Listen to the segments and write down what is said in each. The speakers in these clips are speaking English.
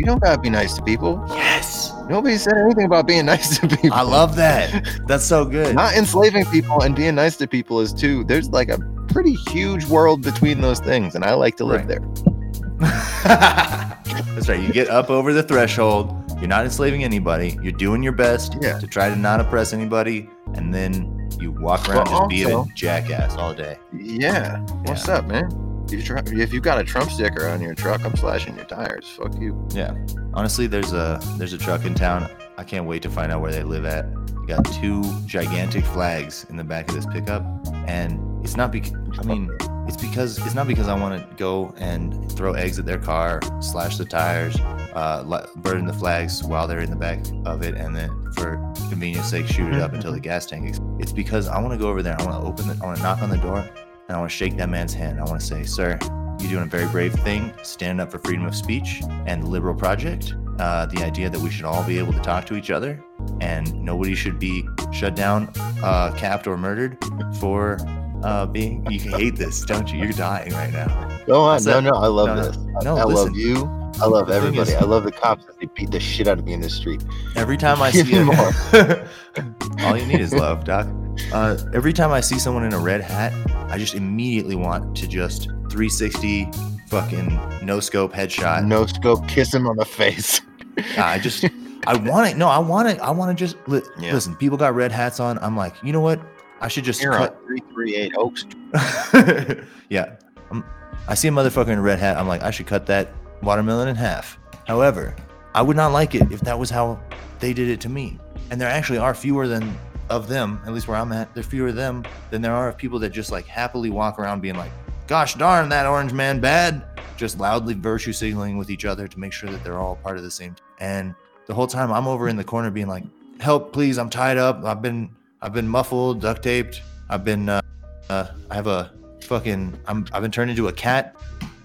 You don't gotta be nice to people. Yes. Nobody said anything about being nice to people. I love that. That's so good. Not enslaving people and being nice to people is too. There's like a pretty huge world between those things, and I like to live Right. there. That's right. You get up over the threshold. You're not enslaving anybody. You're doing your best Yeah. to try to not oppress anybody, and then you walk around Well, just being a jackass all day. Yeah. What's up, man? If if you got a Trump sticker on your truck, I'm slashing your tires. Fuck you. Yeah. Honestly, there's a there's a truck in town. I can't wait to find out where they live at. Got two gigantic flags in the back of this pickup, and it's not because I mean it's because it's not because I want to go and throw eggs at their car, slash the tires, uh, burn the flags while they're in the back of it, and then for convenience sake shoot it up until the gas tank. It's because I want to go over there. I want to open the, I want to knock on the door, and I want to shake that man's hand. I want to say, "Sir, you're doing a very brave thing, standing up for freedom of speech and the Liberal Project. Uh, the idea that we should all be able to talk to each other and nobody should be shut down, uh, capped, or murdered for uh, being. You hate this, don't you? You're dying right now. Go on. No, no, I love No, this. I- No, I love listen. you. I love everybody. is- I love the cops. They beat the shit out of me in the street. Every time I see it, all you need is love, Doc. Uh, every time I see someone in a red hat, I just immediately want to just 360 fucking no scope headshot. No scope, kiss him on the face. I just, I want it. No, I want it. I want to just li- Yeah. listen. People got red hats on. I'm like, you know what? I should just You're cut. 338 Oak Street. yeah. Um, I see a motherfucker in a red hat. I'm like, I should cut that watermelon in half. However, I would not like it if that was how they did it to me. And there actually are fewer than of them, at least where I'm at, there are fewer of them than there are of people that just like happily walk around being like, gosh darn, that orange man bad. Just loudly virtue signaling with each other to make sure that they're all part of the same. And the whole time I'm over in the corner being like, help, please, I'm tied up. I've been, I've been muffled, duct taped. I've been, uh, uh, I have a fucking, I'm, I've been turned into a cat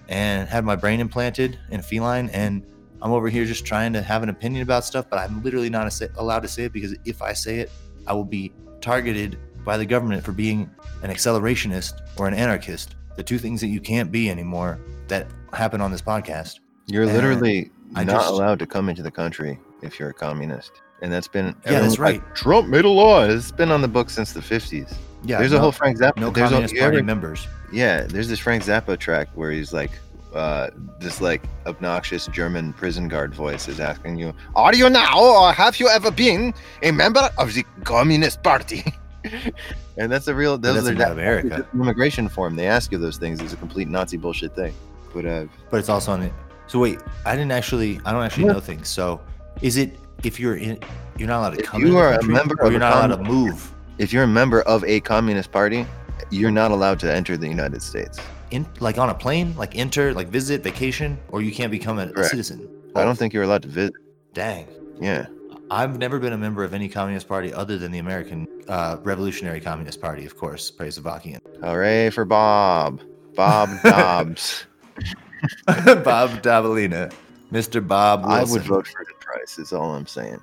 and had my brain implanted in a feline and I'm over here just trying to have an opinion about stuff, but I'm literally not allowed to say it because if I say it, I will be targeted by the government for being an accelerationist or an anarchist. The two things that you can't be anymore that happen on this podcast. You're And literally I not just- allowed to come into the country if you're a communist. And that's been Yeah, that's like, right. Trump made a law. It's been on the books since the 50s. Yeah, there's no, a whole Frank Zappa. no there's Communist a, Party ever- members. Yeah, there's this Frank Zappa track where he's like, uh, this like obnoxious German prison guard voice is asking you, "Are you now, or have you ever been a member of the Communist Party?" and that's a real. Those that's are that, America. immigration form. They ask you those things. It's a complete Nazi bullshit thing. But uh, but it's also on the. So wait, I didn't actually. I don't actually Yeah. know things. So is it if you're in, you're not allowed to come. If you are a member or of you're not allowed to move. if you're a member of a Communist Party, you're not allowed to enter the United States. In like on a plane, like enter, like visit, vacation, or you can't become a, a citizen. I don't think you're allowed to visit. Dang, Yeah. I've never been a member of any communist party other than the American uh, Revolutionary Communist Party, of course, praise Avakian. Hooray for Bob. Bob Dobbs. Bob Davalina, Mr. Bob I would vote for the price. Is all I'm saying.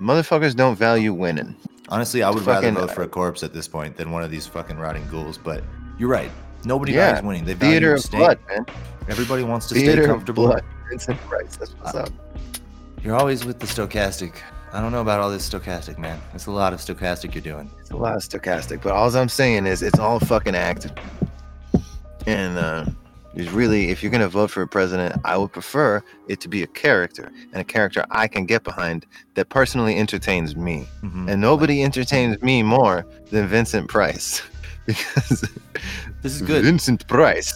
Motherfuckers don't value winning. Honestly, I would fucking- rather vote for a corpse at this point than one of these fucking rotting ghouls. But you're right. Nobody Yeah, winning. They Theater of blood, man. Everybody wants to stay Theater of comfortable. blood. Vincent Price. That's what's up. You're always with the stochastic. I don't know about all this stochastic, man. It's a lot of stochastic you're doing. It's a lot of stochastic, but all I'm saying is it's all fucking acted. And uh, there's really, if you're gonna vote for a president, I would prefer it to be a character and a character I can get behind that personally entertains me. Mhm. And nobody entertains me more than Vincent Price. Because This is good. Vincent Price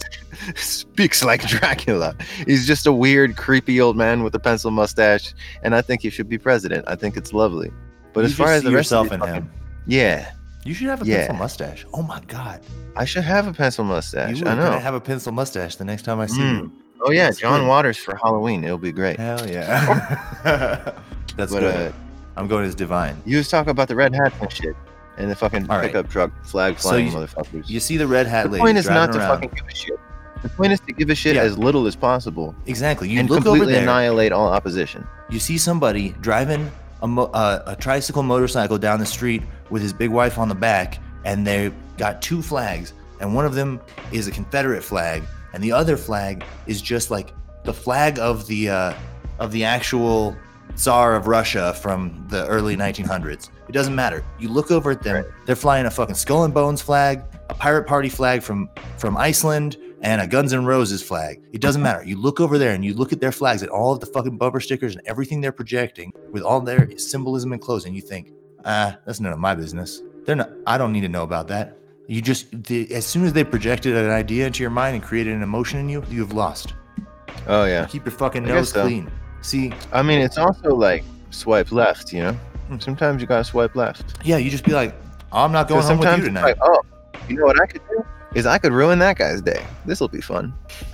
speaks like Dracula. He's just a weird, creepy old man with a pencil mustache, and I think he should be president. I think it's lovely. But You as far as the see rest of yourself in fucking- him. yeah, You should have a Yeah. pencil mustache. Oh my god. I should have a pencil mustache. You I know. have a pencil mustache the next time I see Mm. you. Oh yeah, That's John good. Waters for Halloween. It'll be great. Hell yeah. That's But good. uh, I'm going as divine. you was talking about the red hat and shit, and the fucking All right. pickup truck flag So flying you- motherfuckers. You see the red hat the lady point is not to around. fucking give a shit. The point is to give a shit Yeah. as little as possible Exactly. You and look over completely there. annihilate all opposition. you see somebody driving a, mo- uh, a tricycle motorcycle down the street with his big wife on the back, and they got two flags, and one of them is a Confederate flag, and the other flag is just like the flag of the uh, of the actual Tsar of Russia from the early 1900s. It doesn't matter. You look over at them; they're flying a fucking Skull and Bones flag, a pirate party flag from from Iceland, and a Guns N' Roses flag. It doesn't matter. You look over there and you look at their flags and all of the fucking bumper stickers and everything they're projecting with all their symbolism and clothes, and you think, ah, that's none of my business. They're not. I don't need to know about that. You just the, as soon as they projected an idea into your mind and created an emotion in you, you've lost. Oh yeah. Keep your fucking I nose so. clean. See, I mean, it's also like swipe left. You know. Sometimes you gotta swipe left. yeah, you just be like, I'm not going home with sometimes you tonight. like, oh, you know what I could do is I could ruin that guy's day. This will be fun.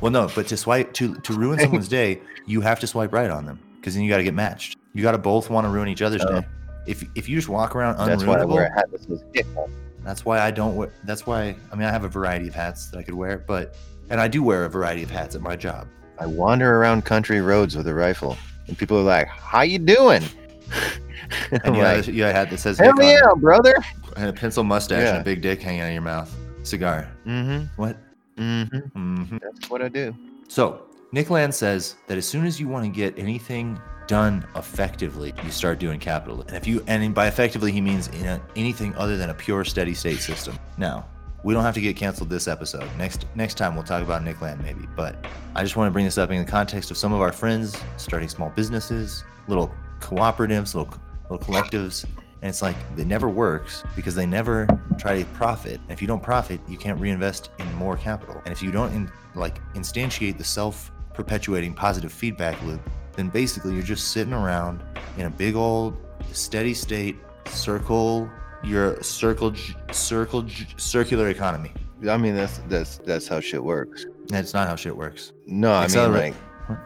well, no, but to swipe to to ruin someone's day, you have to swipe right on them because then you got to get matched. You got to both want to ruin each other's Oh. day. If if you just walk around unruinable, That's why I wear a hat that says "Dick." that's why I don't wear. That's why I mean I have a variety of hats that I could wear, but and I do wear a variety of hats at my job. I wander around country roads with a rifle, and people are like, "How you doing?" And you, like, got, you hat that says "Hell dick on it, yeah, brother!" and a pencil mustache and a big dick hanging out of your mouth. Cigar. Mm-hmm. What? Mm-hmm. Mm-hmm. That's what I do. So, Nick Land says that as soon as you want to get anything done effectively, you start doing capital. And if you, and by effectively, he means in a, anything other than a pure steady state system. Now, we don't have to get canceled this episode. Next next time we'll talk about Nick Land maybe. But I just want to bring this up in the context of some of our friends starting small businesses, little cooperatives, little little collectives. And it's like it never works because they never try to profit. And if you don't profit, you can't reinvest in more capital. And if you don't in, like instantiate the self-perpetuating positive feedback loop, then basically you're just sitting around in a big old steady state circle your circle circle circular economy. I mean, that's that's that's how shit works. That's not how shit works. No, I mean, like,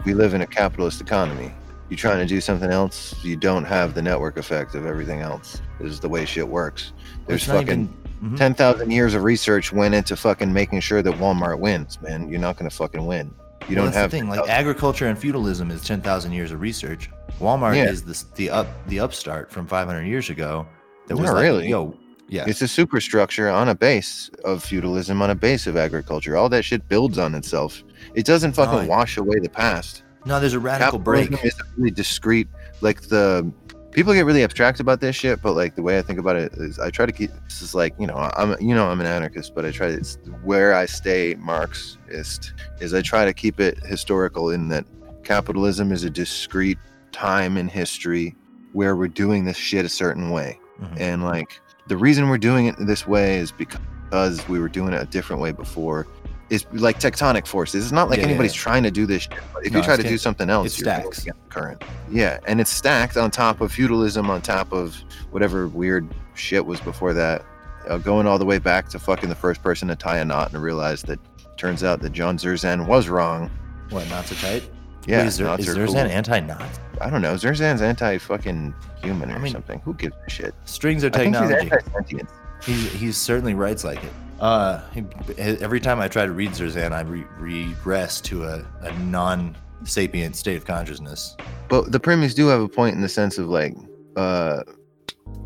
we live in a capitalist economy. You're trying to do something else, you don't have the network effect of everything else. This is the way shit works. There's fucking even- Mhm. 10,000 years of research went into fucking making sure that Walmart wins, man. You're not going to fucking win. You Well, don't that's have the thing. Like agriculture and feudalism is ten thousand years of research. Walmart Yeah. is the the up the upstart from five hundred years ago. That was Not like, really. yo, yeah, It's a superstructure on a base of feudalism, on a base of agriculture. All that shit builds on itself. It doesn't fucking wash away the past. no, there's a radical Capitalism break. It's really discrete. Like the people get really abstract about this shit, but like the way I think about it is, I try to keep. This is like you know, I'm you know I'm an anarchist, but I try to it's where I stay Marxist is I try to keep it historical in that capitalism is a discrete time in history where we're doing this shit a certain way. Mhm. And like the reason we're doing it this way is because we were doing it a different way before. It's like tectonic forces. It's not like Yeah, anybody's yeah. trying to do this shit. If No, you try to do something else, it stacks. current. Yeah, and it's stacked on top of feudalism, on top of whatever weird shit was before that. Uh, going all the way back to fucking the first person to tie a knot and realize that turns out that John Zerzan was wrong. What not so tight? Yeah, Wait, is there, knots there cool. an anti-knot? I don't know. Zerzan's anti fucking human or I mean, something. Who gives a shit? Strings are I think he's technology. He, he certainly writes like it. Uh, he, every time I try to read Zerzan, I re- regress to a, a non-sapient state of consciousness. But the premies do have a point in the sense of like, uh,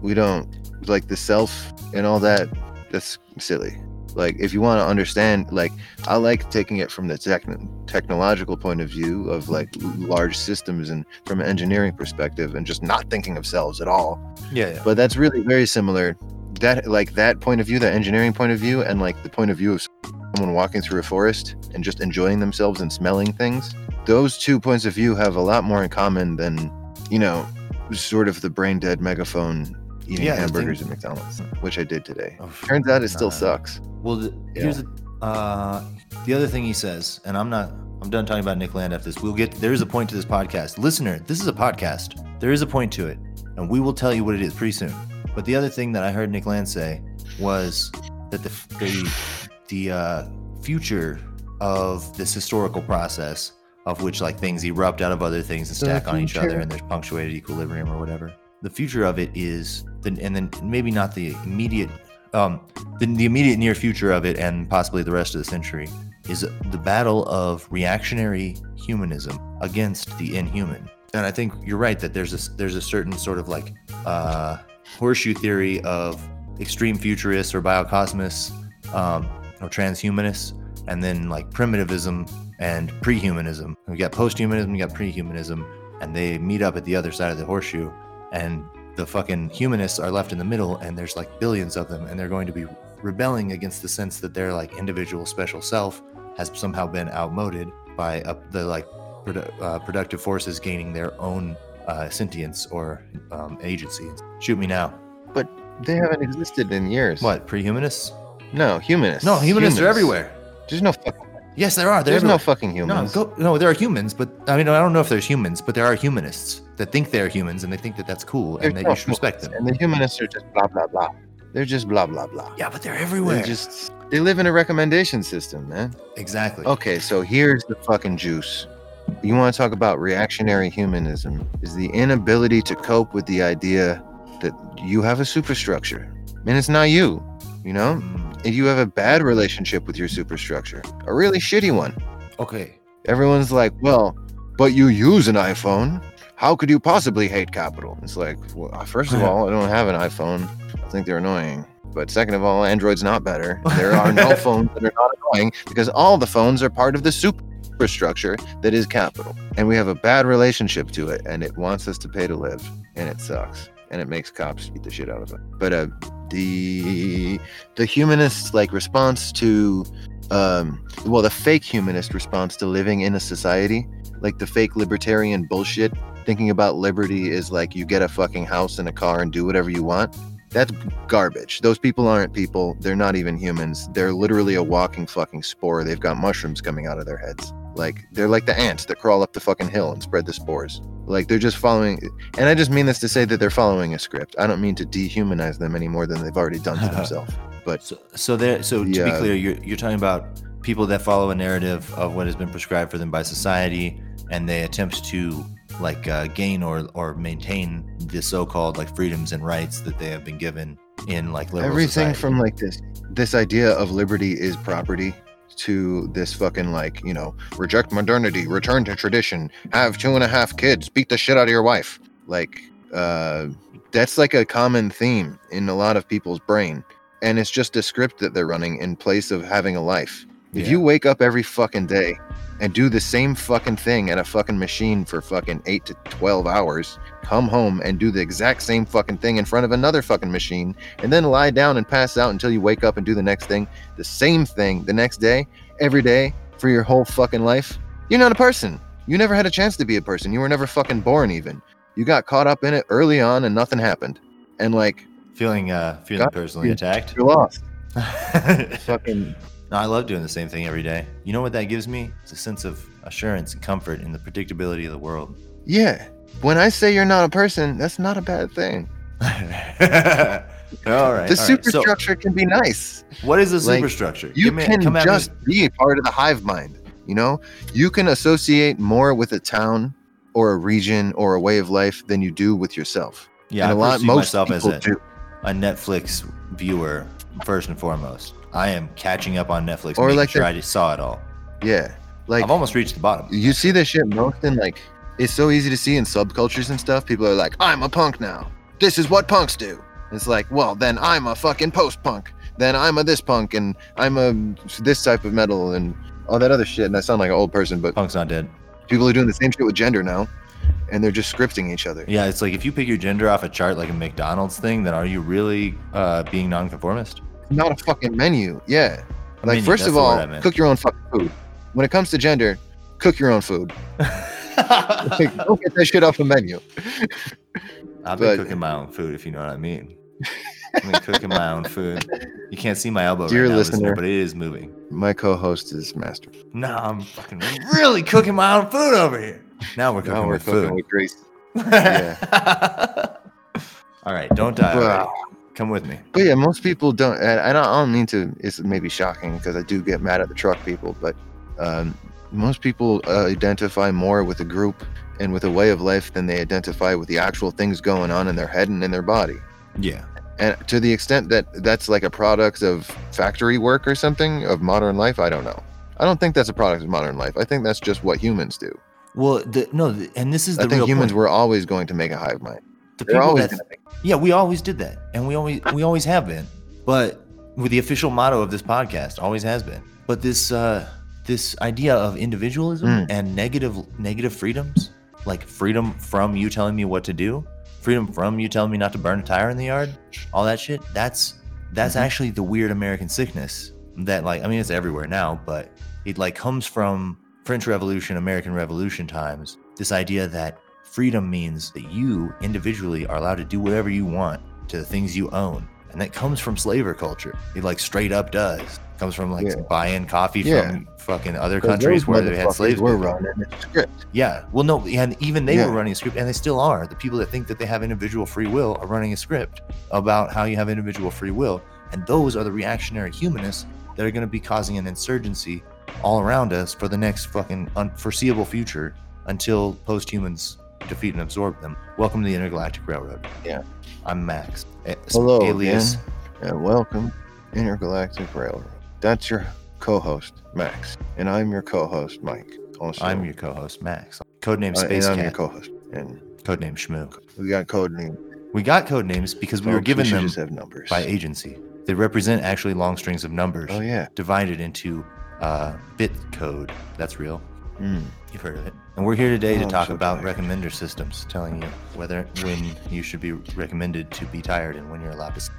we don't like the self and all that. That's silly. Like, if you want to understand, like, I like taking it from the techn technological point of view of like large systems and from an engineering perspective, and just not thinking of selves at all. Yeah, yeah. But that's really very similar. That like that point of view, that engineering point of view, and like the point of view of someone walking through a forest and just enjoying themselves and smelling things. Those two points of view have a lot more in common than, you know, sort of the brain dead megaphone eating Yeah, hamburgers thing- at McDonald's, which I did today. Oh, Turns out it still nah. sucks. Well, the, Yeah. here's the, uh, the other thing he says, and I'm not. I'm done talking about Nick Land after this. We'll get. There is a point to this podcast, listener. This is a podcast. There is a point to it, and we will tell you what it is pretty soon. But the other thing that I heard Nick Land say was that the the the uh, future of this historical process, of which like things erupt out of other things and stack on each other, and there's punctuated equilibrium or whatever. The future of it is, the, and then maybe not the immediate um, the, the immediate near future of it and possibly the rest of the century is the battle of reactionary humanism against the inhuman and i think you're right that there's a there's a certain sort of like uh, horseshoe theory of extreme futurists or biocosmists um, or transhumanists and then like primitivism and prehumanism. We got posthumanism, we got prehumanism, and they meet up at the other side of the horseshoe. And the fucking humanists are left in the middle, and there's like billions of them, and they're going to be rebelling against the sense that their like individual special self has somehow been outmoded by the like produ- uh, productive forces gaining their own uh, sentience or um, agency. Shoot me now. But they haven't existed in years. What pre-humanists? No, humanists. No, humanists are everywhere. There's no fucking. Yes, there are. There's no fucking No, humans. go, no, there are humans, but I mean, I don't know if there's humans, but there are humanists that think they're humans and they think that that's cool There's and that no you should respect them. And the humanists are just blah blah blah. They're just blah blah blah. Yeah, but they're everywhere. They just they live in a recommendation system, man. exactly. Okay, so here's the fucking juice. You want to talk about reactionary humanism? Is the inability to cope with the idea that you have a superstructure, and it's not you. You know, if you have a bad relationship with your superstructure, a really shitty one. okay. Everyone's like, well, but you use an iPhone. How could you possibly hate capital? It's like, well, uh, first of all, I don't have an iPhone. I think they're annoying. But second of all, Android's not better. There are no phones that are not annoying because all the phones are part of the superstructure that is capital. And we have a bad relationship to it and it wants us to pay to live and it sucks. And it makes cops beat the shit out of it. But uh the the humanist like response to um well the fake humanist response to living in a society like the fake libertarian bullshit thinking about liberty is like you get a fucking house and a car and do whatever you want that's garbage. Those people aren't people. They're not even humans. They're literally a walking fucking spore. They've got mushrooms coming out of their heads. Like they're like the ants that crawl up the fucking hill and spread the spores like they're just following and i just mean this to say that they're following a script i don't mean to dehumanize them any more than they've already done to themselves but So, so there. So to be clear, you're you're talking about people that follow a narrative of what has been prescribed for them by society, and they attempt to like uh, gain or or maintain the so-called like freedoms and rights that they have been given in like liberal everything society. from like this this idea of liberty is property to this fucking like you know reject modernity return to tradition have two and a half kids beat the shit out of your wife. Like uh that's like a common theme in a lot of people's brain. And it's just a script that they're running in place of having a life if Yeah. you wake up every fucking day and do the same fucking thing at a fucking machine for fucking 8 to 12 hours come home and do the exact same fucking thing in front of another fucking machine and then lie down and pass out until you wake up and do the next thing, the same thing the next day, every day for your whole fucking life, you're not a person. You never had a chance to be a person. You were never fucking born even. You got caught up in it early on and nothing happened. And like feeling uh feeling God, personally you- attacked. you're lost. no, I love doing the same thing every day. You know what that gives me? It's a sense of assurance and comfort in the predictability of the world. yeah. When I say you're not a person, that's not a bad thing. all right. The all right. So, superstructure can be nice. what is the like, superstructure? You me- can just be part of the hive mind. You know, you can associate more with a town or a region or a way of life than you do with yourself. Yeah, and I a lot most myself as a, a Netflix viewer first and foremost. I am catching up on Netflix, Or like sure the- I just saw it all. Yeah, like I've almost reached the bottom. you see this shit most in like it's so easy to see in subcultures and stuff. People are like, I'm a punk now. This is what punks do. It's like, well, then I'm a fucking post punk. Then I'm a this punk and I'm a this type of metal and all that other shit. And I sound like an old person, but Punk's not dead. people are doing the same shit with gender now, and they're just scripting each other. Yeah, it's like if you pick your gender off a chart like a McDonald's thing, then are you really uh, being nonconformist? Not a fucking menu. Yeah. Like Menu, first of all, cook your own fucking food. When it comes to gender, cook your own food. Like, don't get that shit off a menu. I've been But- cooking my own food, if you know what I mean. I've been cooking my own food. You can't see my elbow Dear right now, listener, listener. but it is moving. My co-host is master. No, I'm fucking really cooking my own food over here. Now we're cooking Now we're with cooking food. with grease. All right, don't die. Wow. Come with me. But yeah, most people don't. And I don't, I don't mean to. It's maybe shocking because I do get mad at the truck people, but um, most people uh, identify more with a group and with a way of life than they identify with the actual things going on in their head and in their body. Yeah. And to the extent that that's like a product of factory work or something of modern life, I don't know. I don't think that's a product of modern life. I think that's just what humans do. Well, the, no, the, and this is the I think humans point. were always going to make a hive mind. the They're always that- make. Yeah, we always did that, and we always we always have been. But with the official motto of this podcast, always has been. But this uh this idea of individualism Mm. and negative negative freedoms, like freedom from you telling me what to do, freedom from you telling me not to burn a tire in the yard, all that shit. That's that's Mhm. actually the weird American sickness that like I mean it's everywhere now, but it like comes from French Revolution, American Revolution times. This idea that freedom means that you individually are allowed to do whatever you want to the things you own. And that comes from slaver culture. It like straight up does. comes from like Yeah. buying coffee Yeah. from fucking other countries where they had slaves. Were running script. Yeah. Well, no, and even they Yeah. were running a script, and they still are. The people that think that they have individual free will are running a script about how you have individual free will, and those are the reactionary humanists that are going to be causing an insurgency all around us for the next fucking unforeseeable future until post-humans defeat and absorb them. Welcome to the Intergalactic Railroad. Yeah. I'm Max. Hello, alias. again, and welcome, Intergalactic Railroad. That's your co-host Max, and I'm your co-host Mike. Also, I'm your co-host Max. Codename uh, Space and I'm your co-host, and Codename Shmoo. we got code name. We got code names because we were given should them have numbers. by agency. They represent actually long strings of numbers Oh yeah. divided into uh, bit code. That's real. Mm. You've heard of it. And we're here today Oh, to I'm talk so about tired. recommender systems, telling you whether when you should be recommended to be tired and when you're allowed to.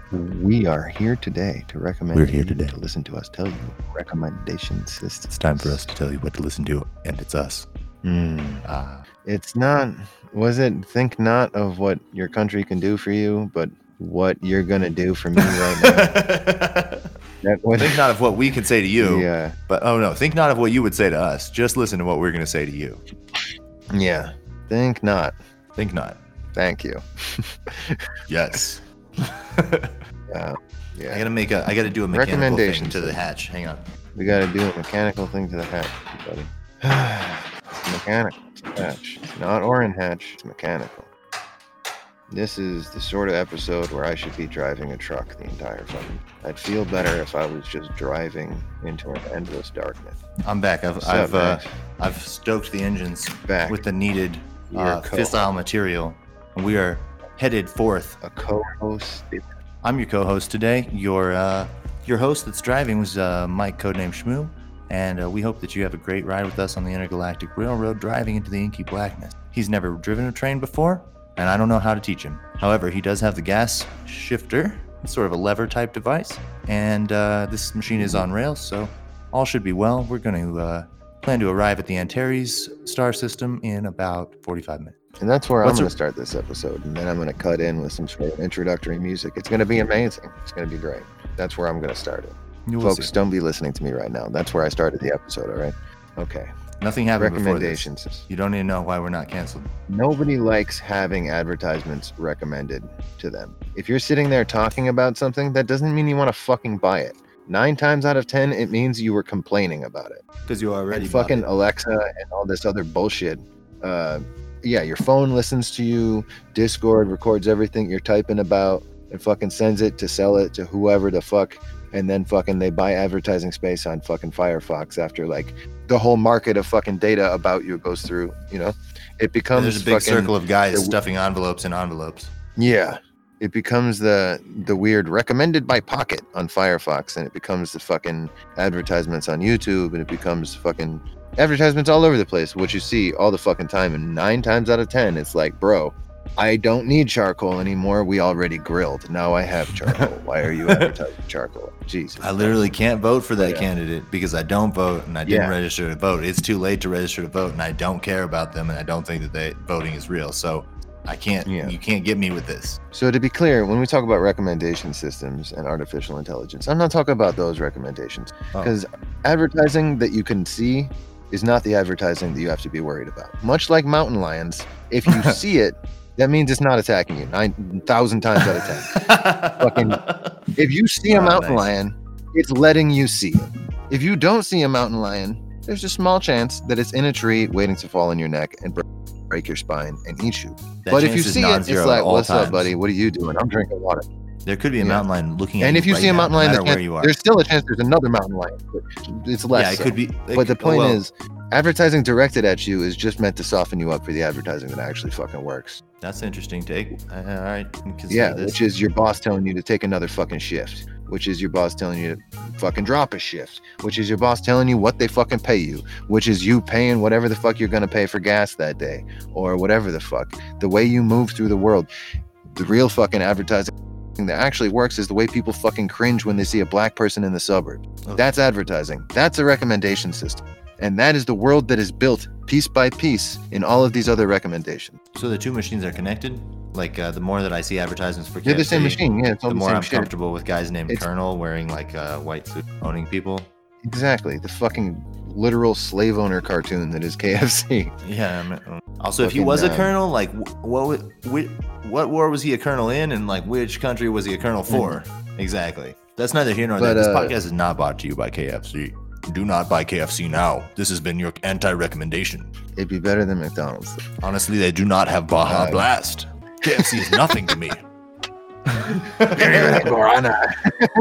We are here today to recommend. We're here you today. to listen to us tell you recommendation systems. It's time for us to tell you what to listen to, and it's us. Mm. Uh, It's not. Was it? Think not of what your country can do for you, but what you're gonna do for me right now. What? think not of what we can say to you, Yeah. but oh no, think not of what you would say to us. Just listen to what we're going to say to you. Yeah. Think not. Think not. Thank you. Yes. Yeah. I gotta make a. I gotta do a mechanical thing to the hatch. Hang on. We got to do a mechanical thing to the hatch, buddy. mechanical hatch. It's not Orrin hatch. It's mechanical. This is the sort of episode where I should be driving a truck the entire fucking. I'd feel better if I was just driving into an endless darkness. I'm back. I've up, I've uh, I've stoked the engines Back with the needed uh, fissile material. And we are headed forth. a co-host. I'm your co-host today. Your uh, your host that's driving was uh, Mike, codename Shmoo, and uh, we hope that you have a great ride with us on the Intergalactic Railroad, driving into the inky blackness. He's never driven a train before, and I don't know how to teach him. However, he does have the gas shifter, sort of a lever type device, and uh, this machine is on rails, so all should be well. We're going to uh, plan to arrive at the Antares star system in about 45 minutes. And that's where What's I'm going to start this episode. And then I'm going to cut in with some sort of introductory music. It's going to be amazing. It's going to be great. That's where I'm going to start it. Folks, see. don't be listening to me right now. That's where I started the episode, all right? Okay. Nothing happened before this. Recommendations. You don't even know why we're not canceled. Nobody likes having advertisements recommended to them. If you're sitting there talking about something, that doesn't mean you want to fucking buy it. Nine times out of 10, it means you were complaining about it. Because you already and fucking Alexa and all this other bullshit. Uh, yeah, your phone listens to you. Discord records everything you're typing about and fucking sends it to sell it to whoever the fuck. And then fucking they buy advertising space on fucking Firefox after like the whole market of fucking data about you goes through. You know, it becomes there's a big fucking, circle of guys the- stuffing envelopes in envelopes. Yeah. It becomes the the weird recommended by Pocket on Firefox, and it becomes the fucking advertisements on YouTube, and it becomes fucking advertisements all over the place, which you see all the fucking time. And nine times out of ten, it's like, bro, I don't need charcoal anymore. We already grilled. Now I have charcoal. Why are you advertising charcoal? Jesus. I literally can't vote for that Yeah. candidate because I don't vote and I didn't Yeah. register to vote. It's too late to register to vote, and I don't care about them, and I don't think that they voting is real. So I can't. Yeah. You can't get me with this. So to be clear, when we talk about recommendation systems and artificial intelligence, I'm not talking about those recommendations Oh. because advertising that you can see is not the advertising that you have to be worried about. Much like mountain lions, if you see it, that means it's not attacking you nine thousand times out of ten. Fucking. If you see a Oh, mountain nice. lion, it's letting you see it. If you don't see a mountain lion, there's a small chance that it's in a tree waiting to fall on your neck and break- your spine and eat you. That but if you see it, it's like, "What's up, buddy? What are you doing? I'm drinking water." There could be a Yeah. mountain lion looking at And you And if you right see a now, mountain no lion, where you are. there's still a chance there's another mountain lion. but It's less. yeah, it so. could be. it But the could- point well, is, advertising directed at you is just meant to soften you up for the advertising that actually fucking works. that's an interesting take. All right, Yeah, this. which is your boss telling you to take another fucking shift. which is your boss telling you to fucking drop a shift, which is your boss telling you what they fucking pay you, which is you paying whatever the fuck you're gonna pay for gas that day, or whatever the fuck. The way you move through the world, the real fucking advertising that actually works is the way people fucking cringe when they see a black person in the suburb. That's advertising. That's a recommendation system. And that is the world that is built piece by piece in all of these other recommendations. So the two machines are connected. Like uh, the more that I see advertisements for They're the same machine. Yeah, the the, more same I'm shit. comfortable with guys named It's- Colonel wearing like a white suit, owning people. Exactly. The fucking literal slave owner cartoon that is KFC. Yeah. I'm- uh, also, if he Fucking, was a uh, colonel, like wh- what wa- what war was he a colonel in, and like which country was he a colonel for? Exactly. That's neither here nor there. This uh, podcast is not brought to you by KFC. Do not buy KFC now. This has been your anti-recommendation. It'd be better than McDonald's. Honestly, they do not have Baja Uh, Blast. KFC is nothing to me. Guarana.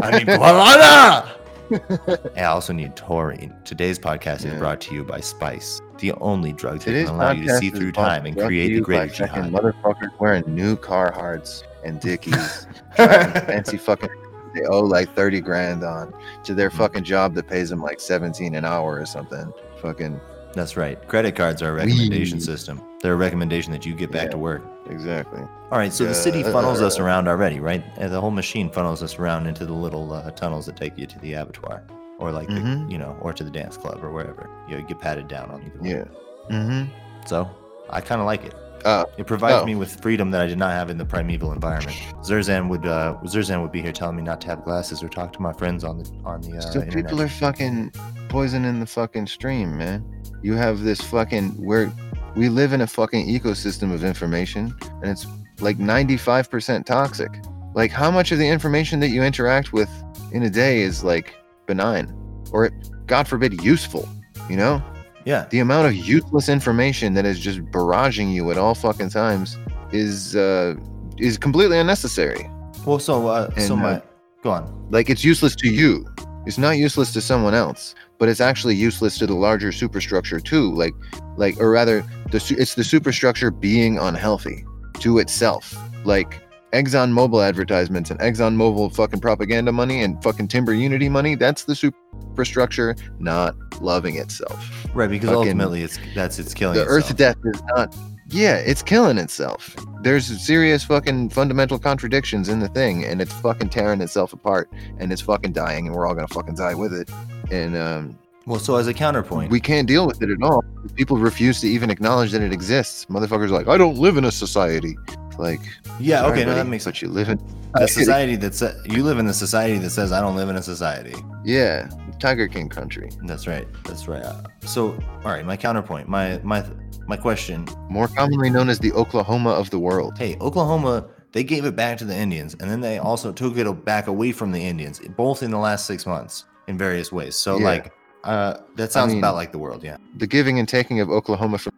I need guarana. I also need taurine. Today's podcast is brought to you by Spice, the only drug that Today's can allow you to see through time and create the greater jihad. motherfuckers wearing new Carhartts and Dickies, fancy fucking. They owe like thirty grand on to their hmm. fucking job that pays them like seventeen an hour or something. Fucking That's right. Credit cards are a recommendation Weed. system. They're a recommendation that you get back Yeah. to work. Exactly. All right, so the city funnels us around already, right? And the whole machine funnels us around into the little uh, tunnels that take you to the abattoir, or like the, Mhm. you know, or to the dance club or wherever. You, know, you get patted down on either one. Yeah. Mm-hmm. So I kind of like it. Uh, It provides oh. me with freedom that I did not have in the primeval environment. Zerzan would uh, Zerzan would be here telling me not to have glasses or talk to my friends on the on the uh, So internet. people are fucking poisoning the fucking stream, man. You have this fucking where we live in a fucking ecosystem of information and it's like 95% toxic. Like how much of the information that you interact with in a day is like benign or god forbid useful, you know? yeah, The amount of useless information that is just barraging you at all fucking times is uh is completely unnecessary. well, so uh, so And, uh, my go on. like it's useless to you it's not useless to someone else but it's actually useless to the larger superstructure too like like or rather the su- it's the superstructure being unhealthy to itself like exxon mobil advertisements and exxon mobil fucking propaganda money and fucking timber unity money that's the superstructure not loving itself Right, because fucking- ultimately it's that's it's killing the itself. earth death is not yeah it's killing itself there's serious fucking fundamental contradictions in the thing and it's fucking tearing itself apart and it's fucking dying and we're all gonna fucking die with it and um Well, so as a counterpoint, we can't deal with it at all people refuse to even acknowledge that it exists motherfuckers are like i don't live in a society It's like yeah, okay, no, that makes but sense. you live in The society that says you live in the society that says I don't live in a society. yeah tiger king country That's right. That's right. So, all right, my counterpoint, my my my question. more commonly known as the oklahoma of the world Hey, Oklahoma, they gave it back to the Indians, and then they also took it back away from the Indians, both in the last six months in various ways. So, Yeah. like, uh, that sounds mean- about like the world. Yeah. the giving and taking of oklahoma from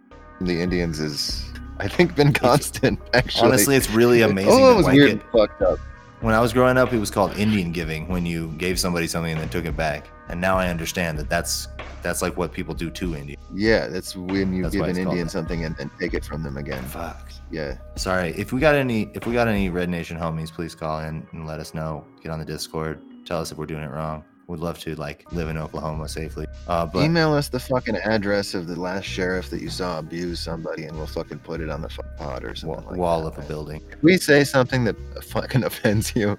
the indians is i think been constant actually Honestly, it's really amazing. Oh, that was weird and fucked up. When I was growing up, it was called Indian giving when you gave somebody something and then took it back. And now I understand that that's that's like what people do to Indians. Yeah, that's when you That's give an Indian something and, and take it from them again. Fuck. Yeah. Sorry. If we got any if we got any Red Nation homies, please call in and let us know. Get on the Discord. Tell us if we're doing it wrong. We'd love to like live in Oklahoma safely. Uh, but Email us the fucking address of the last sheriff that you saw abuse somebody, and we'll fucking put it on the pod or something. like wall that, of a building. If we say something that fucking offends you,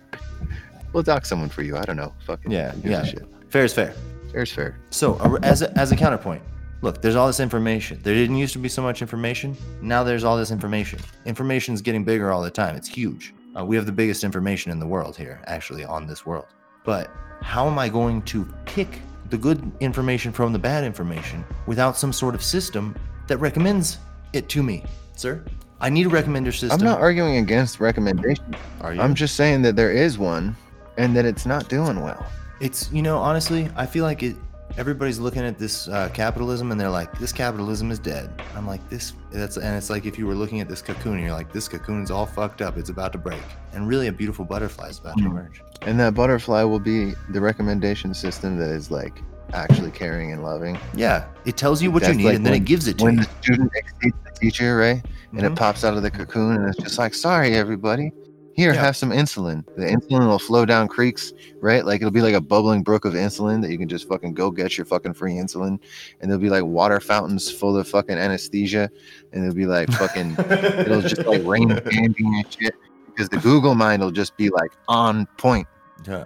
we'll dock someone for you. I don't know. Fucking Yeah, who gives a yeah. Shit. Fair is fair. Fair's fair. So as a, as a counterpoint, look, there's all this information. There didn't used to be so much information. Now there's all this information. Information's getting bigger all the time. It's huge. Uh, we have the biggest information in the world here, actually, on this world. But how am I going to pick the good information from the bad information without some sort of system that recommends it to me, sir? I need a recommender system. I'm not arguing against recommendations. Are you? I'm just saying that there is one, and that it's not doing well. It's you know honestly, I feel like it. Everybody's looking at this uh, capitalism and they're like, "This capitalism is dead." I'm like, "This." That's and it's like if you were looking at this cocoon, and you're like, "This cocoon's all fucked up. It's about to break." And really, a beautiful butterfly is about to Hmm. emerge. And that butterfly will be the recommendation system that is like actually caring and loving. Yeah, it tells you what you need, like and then when- it gives it to when you. When the student exceeds the teacher, right? And Mhm. it pops out of the cocoon and it's just like, sorry, everybody. Here, Yeah. have some insulin. The insulin will flow down creeks, right? Like it'll be like a bubbling brook of insulin that you can just fucking go get your fucking free insulin. And there'll be like water fountains full of fucking anesthesia. And it'll be like fucking, it'll just like rain candy and shit. Because the Google mind will just be like on point.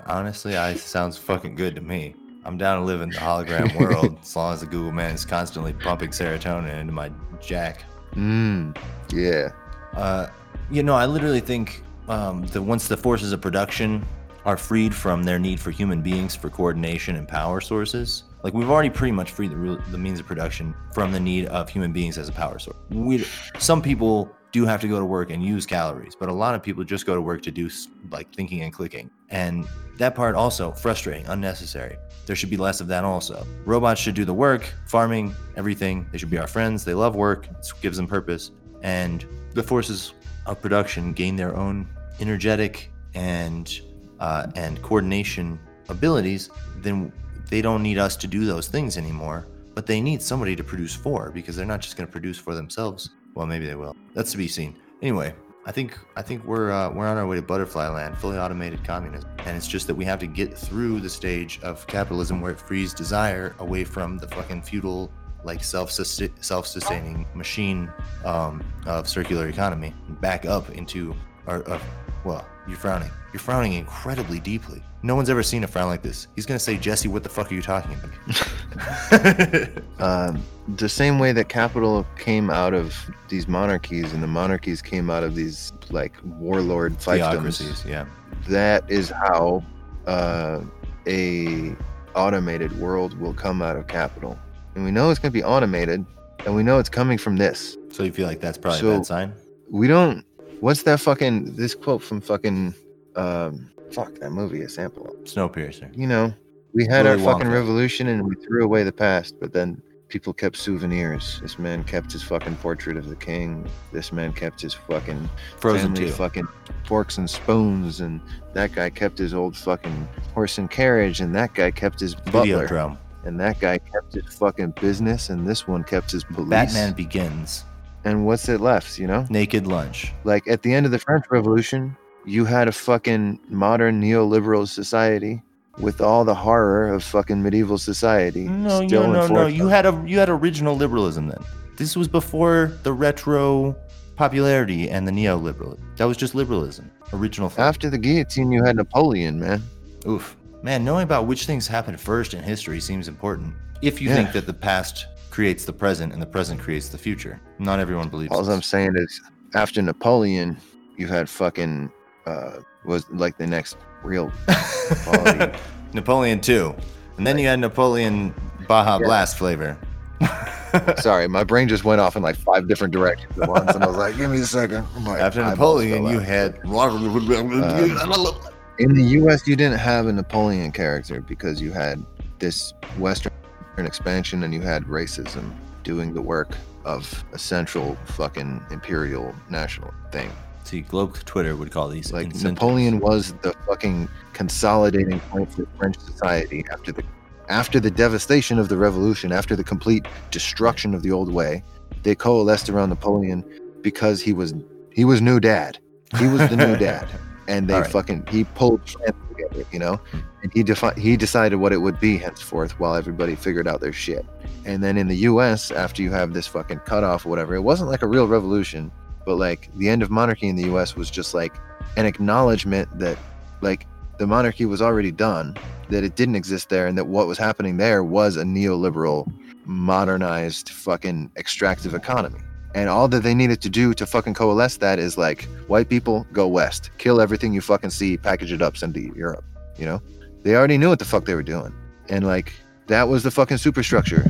Honestly, I sounds fucking good to me. I'm down to live in the hologram world as long as the Google man is constantly pumping serotonin into my jack. Mm, yeah. Uh, you know, I literally think um, that once the forces of production are freed from their need for human beings for coordination and power sources, like we've already pretty much freed the, the means of production from the need of human beings as a power source. We, some people do have to go to work and use calories, but a lot of people just go to work to do like thinking and clicking. And that part also frustrating, unnecessary. There should be less of that also. Robots should do the work, farming, everything. They should be our friends. They love work. It gives them purpose. And the forces of production gain their own energetic and uh, and coordination abilities, then they don't need us to do those things anymore. But they need somebody to produce for because they're not just going to produce for themselves. Well, maybe they will. That's to be seen. Anyway, I think I think we're uh, we're on our way to butterfly land, fully automated communism, and it's just that we have to get through the stage of capitalism where it frees desire away from the fucking feudal, like self self sustaining machine um, of circular economy, back up into our. Uh, well, you're frowning. You're frowning incredibly deeply. No one's ever seen a frown like this. He's gonna say, Jesse, what the fuck are you talking about? Um, the same way that capital came out of these monarchies and the monarchies came out of these like warlord fiefdoms. Yeah. that is how uh, a automated world will come out of capital and we know it's going to be automated and we know it's coming from this So you feel like that's probably a bad sign? we don't what's that fucking this quote from fucking um fuck that movie a sample of? Snowpiercer. you know we had Willy our fucking revolution and we threw away the past but then people kept souvenirs this man kept his fucking portrait of the king this man kept his fucking Frozen family fucking forks and spoons, and that guy kept his old fucking horse and carriage, and that guy kept his butler, Videodrome. and that guy kept his fucking business, and this one kept his police. Batman Begins. And what's it left? You know, Naked Lunch. like at the end of the French Revolution, you had a fucking modern neoliberal society with all the horror of fucking medieval society. No, still no, no, no. You had a you had original liberalism then. This was before the retro popularity and the neoliberal. That was just liberalism. Original. thought. After the guillotine, you had Napoleon, man. Oof. Man, knowing about which things happened first in history seems important. If you Yeah. think that the past creates the present and the present creates the future. Not everyone believes All this. I'm saying is, after Napoleon, you had fucking uh, was like the next real quality. Napoleon 2. And then you had Napoleon Baja Yeah. Blast flavor. Sorry, my brain just went off in like five different directions at once, and I was like, "Give me a second. My After Napoleon, you out. had. Uh, in the U.S. You didn't have a Napoleon character because you had this Western expansion and you had racism doing the work of a central fucking imperial national thing. See, Globe Twitter would call these Like incentives. Napoleon was the fucking consolidating point for French society after the after the devastation of the revolution, after the complete destruction of the old way. They coalesced around Napoleon because he was he was new dad. He was the new dad, and they right. fucking he pulled France together, you know. Hmm. And he defi- he decided what it would be henceforth while everybody figured out their shit. And then in the U.S., after you have this fucking cutoff or whatever, it wasn't like a real revolution, but like the end of monarchy in the U.S. was just like an acknowledgement that like the monarchy was already done, that it didn't exist there, and that what was happening there was a neoliberal, modernized, fucking extractive economy. And all that they needed to do to fucking coalesce that is like white people go west, kill everything you fucking see, package it up, send it to Europe. You know, they already knew what the fuck they were doing, and like that was the fucking superstructure,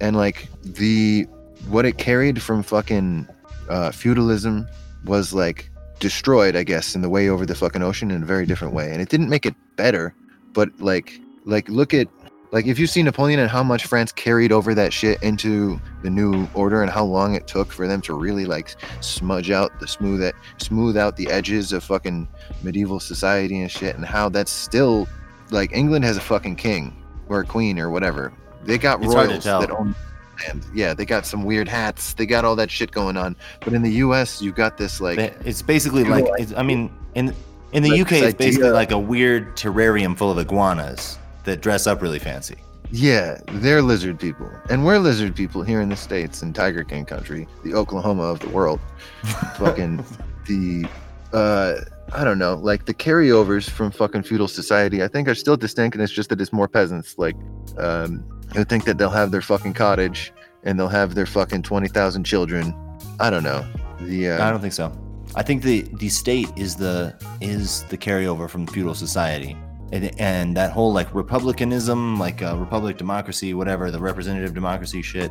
and like the what it carried from fucking uh, feudalism was like destroyed, I guess, in the way over the fucking ocean in a very different way. And it didn't make it better, but like like look at like if you see Napoleon and how much France carried over that shit into the new order and how long it took for them to really like smudge out the smooth smooth out the edges of fucking medieval society and shit and how that's still like England has a fucking king or a queen or whatever. They got It's royals that own land. Yeah, they got some weird hats. They got all that shit going on. But in the U.S., you got this like it's basically like it's, I mean in in the Like UK it's basically idea- like a weird terrarium full of iguanas that dress up really fancy. Yeah, they're lizard people. And we're lizard people here in the States in Tiger King country, the Oklahoma of the world. fucking the uh I don't know, like the carryovers from fucking feudal society, I think are still distinct and it's just that it's more peasants. Like um who think that they'll have their fucking cottage and they'll have their fucking twenty thousand children. I don't know. The I uh, don't think so. I think the the state is the is the carryover from feudal society. And, and that whole like republicanism, like uh, republic democracy, whatever, the representative democracy shit,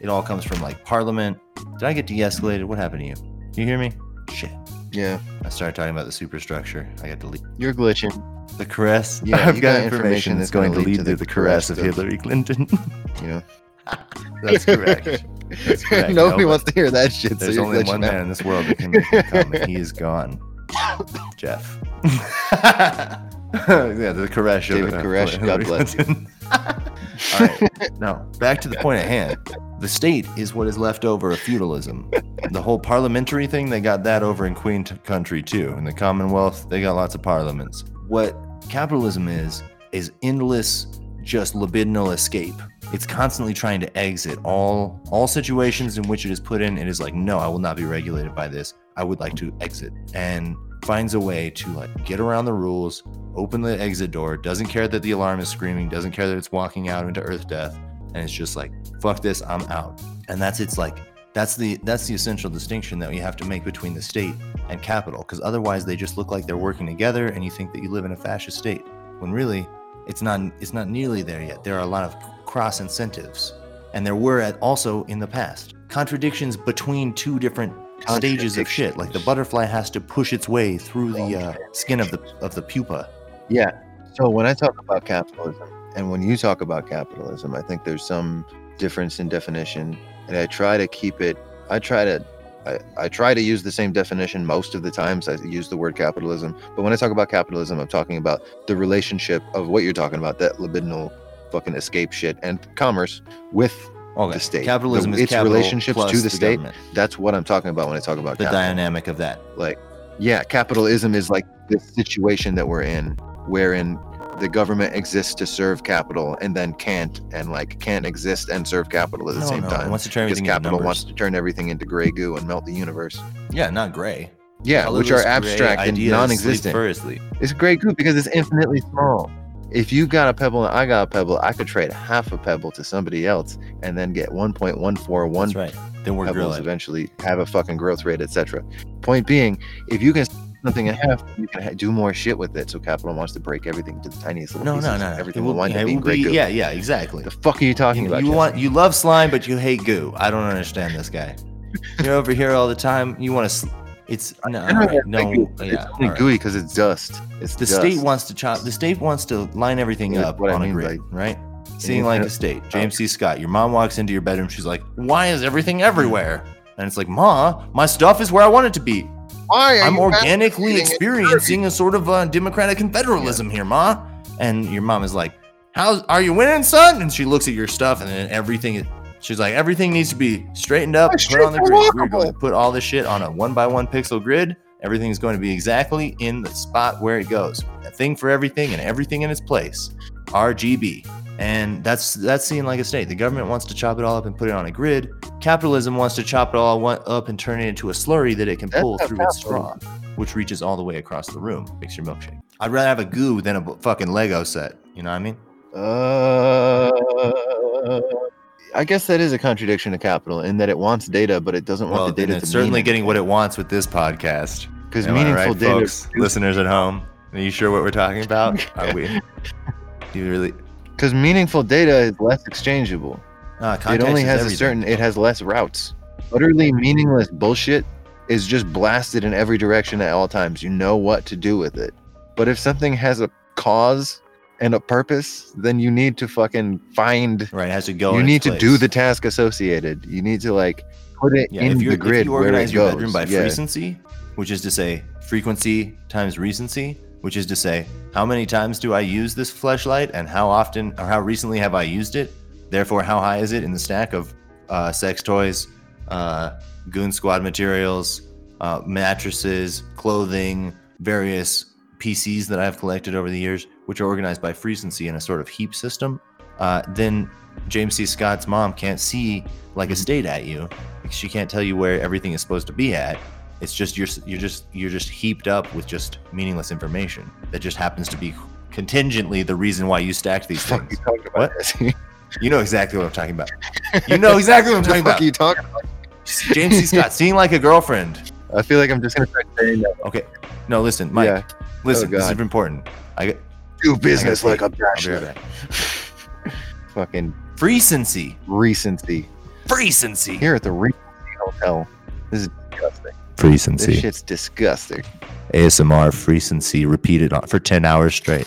it all comes from like parliament. Did I get de-escalated? What happened to you? Do you hear me? Shit. Yeah, I started talking about the superstructure. I got to leave. you're glitching. The caress. Yeah, I've you got got information that's going gonna lead to the, caress of Hillary Clinton. You know, that's correct. That's correct. nobody No, wants to hear that shit. so There's you're only one out. man in this world that can make it come, and he is gone. Jeff. yeah, the Koresh. David uh, Koresh, God bless you. All right. Now, back to the point at hand. The state is what is left over of feudalism. The whole parliamentary thing, they got that over in Queen country too. In the Commonwealth, they got lots of parliaments. What capitalism is, is endless, just libidinal escape. It's constantly trying to exit all all situations in which it is put in. It is like, no, I will not be regulated by this. I would like to exit. And finds a way to like get around the rules, open the exit door, doesn't care that the alarm is screaming, doesn't care that it's walking out into earth death, and it's just like, fuck this, I'm out. And that's it's like that's the that's the essential distinction that we have to make between the state and capital, because otherwise they just look like they're working together and you think that you live in a fascist state. When really it's not it's not nearly there yet. There are a lot of cross incentives. And there were at also in the past. Contradictions between two different stages of shit. Like the butterfly has to push its way through the uh, skin of the of the pupa. Yeah. So when I talk about capitalism and when you talk about capitalism, I think there's some difference in definition. And I try to keep it, I try to. I, I try to use the same definition most of the times I use the word capitalism. But when I talk about capitalism, I'm talking about the relationship of what you're talking about, that libidinal fucking escape shit and commerce with Okay. The state. Capitalism The- is its capital relationships to the state, government. that's what I'm talking about when I talk about The capital. dynamic of that. like yeah capitalism is like the situation that we're in wherein the government exists to serve capital and then can't and like can't exist and serve capital at the same no, it time wants to turn because everything capital numbers. wants to turn everything into gray goo and melt the universe Yeah, not gray. yeah which are abstract and non-existent sleep it's gray goo because it's infinitely small if you got a pebble and i got a pebble i could trade half a pebble to somebody else and then get 1.141 That's right. Then we're pebbles grilling. eventually have a fucking growth rate, etc. Point being, if you can something in half, you can ha- do more shit with it. So capital wants to break everything to the tiniest little No, pieces. no, no. no. Everything It will, wind yeah, up being great be- goo. Yeah, yeah, exactly. The fuck are you talking You, about? you Jeff? want you love slime, but you hate goo. I don't understand this guy. You're over here all the time. You want to. Sl- it's no, I don't know, right, no, goo. yeah. it's only all right. gooey because it's dust. It's The dust. state wants to chop. The state wants to line everything That's up what I on a mean grid, right? Seeing like have- a state. James C. Scott. Your mom walks into your bedroom. She's like, "Why is everything everywhere?" And it's like, "Ma, my stuff is where I want it to be. Why are I'm you organically experiencing a sort of uh, democratic confederalism here, Ma." And your mom is like, "How are you winning, son?" And she looks at your stuff, and then everything. is- She's like, "Everything needs to be straightened up, put on the grid. We're going to put all this shit on a one by one pixel grid." Everything's going to be exactly in the spot where it goes. A thing for everything and everything in its place. RGB. And that's that's seen like a state. The government wants to chop it all up and put it on a grid. Capitalism wants to chop it all up and turn it into a slurry that it can That's pull through its straw, which reaches all the way across the room. Makes your milkshake. I'd rather have a goo than a fucking Lego set. You know what I mean? Uh, I guess that is a contradiction to capital in that it wants data, but it doesn't Well, want the data it's certainly getting what it wants with this podcast. because meaningful right, data. folks? listeners at home. Are you sure what we're talking about? Are we? Do you really? Because meaningful data is less exchangeable. Uh, it only has a certain it has less routes utterly meaningless bullshit is just blasted in every direction at all times you know what to do with it but if something has a cause and a purpose then you need to fucking find Right, it has to go. you need to do the task associated you need to like put it Yeah, in the grid if you where organize it your goes bedroom by yeah. frequency, which is to say frequency times recency, which is to say how many times do I use this flashlight and how often or how recently have I used it? Therefore, how high is it in the stack of uh, sex toys, uh, goon squad materials, uh, mattresses, clothing, various PCs that I've collected over the years, which are organized by frequency in a sort of heap system? Uh, then James C. Scott's mom can't see like a state at you. She can't tell you where everything is supposed to be at. It's just you're you're just you're just heaped up with just meaningless information that just happens to be contingently the reason why you stacked these you things. about What? You know exactly what I'm talking about. You know exactly what I'm talking about. you talking about? James C. Scott, seeing like a girlfriend. I feel like I'm just gonna start saying that. Okay, no, listen, Mike. Yeah. Listen, this is important. I Do business like a take- bachelor. right. Fucking Frecency, recency. frecency, Here at the Regency Hotel. This is disgusting. Recency. This frecency. shit's disgusting. ASMR frecency repeated on, for 10 hours straight.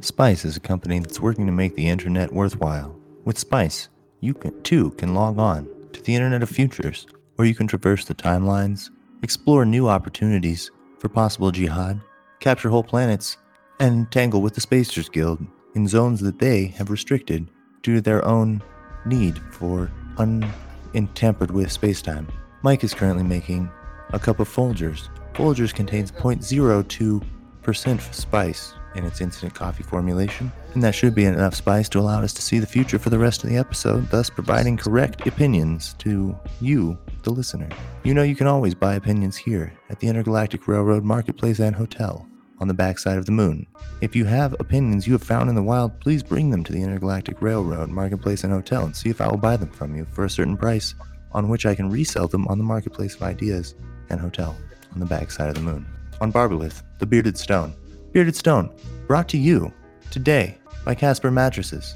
Spice is a company that's working to make the internet worthwhile. With Spice, you can, too can log on to the Internet of Futures, where you can traverse the timelines, explore new opportunities for possible jihad, capture whole planets, and tangle with the Spacers Guild in zones that they have restricted due to their own need for untampered with spacetime. Mike is currently making a cup of Folgers. Folgers contains 0.02% spice in its instant coffee formulation, and that should be enough spice to allow us to see the future for the rest of the episode, thus providing correct opinions to you, the listener. You know you can always buy opinions here at the Intergalactic Railroad Marketplace and Hotel on the backside of the moon. If you have opinions you have found in the wild, please bring them to the Intergalactic Railroad Marketplace and Hotel and see if I will buy them from you for a certain price on which I can resell them on the Marketplace of Ideas and Hotel on the backside of the moon. On Barbelith, the Bearded Stone. Bearded Stone, brought to you today by Casper Mattresses.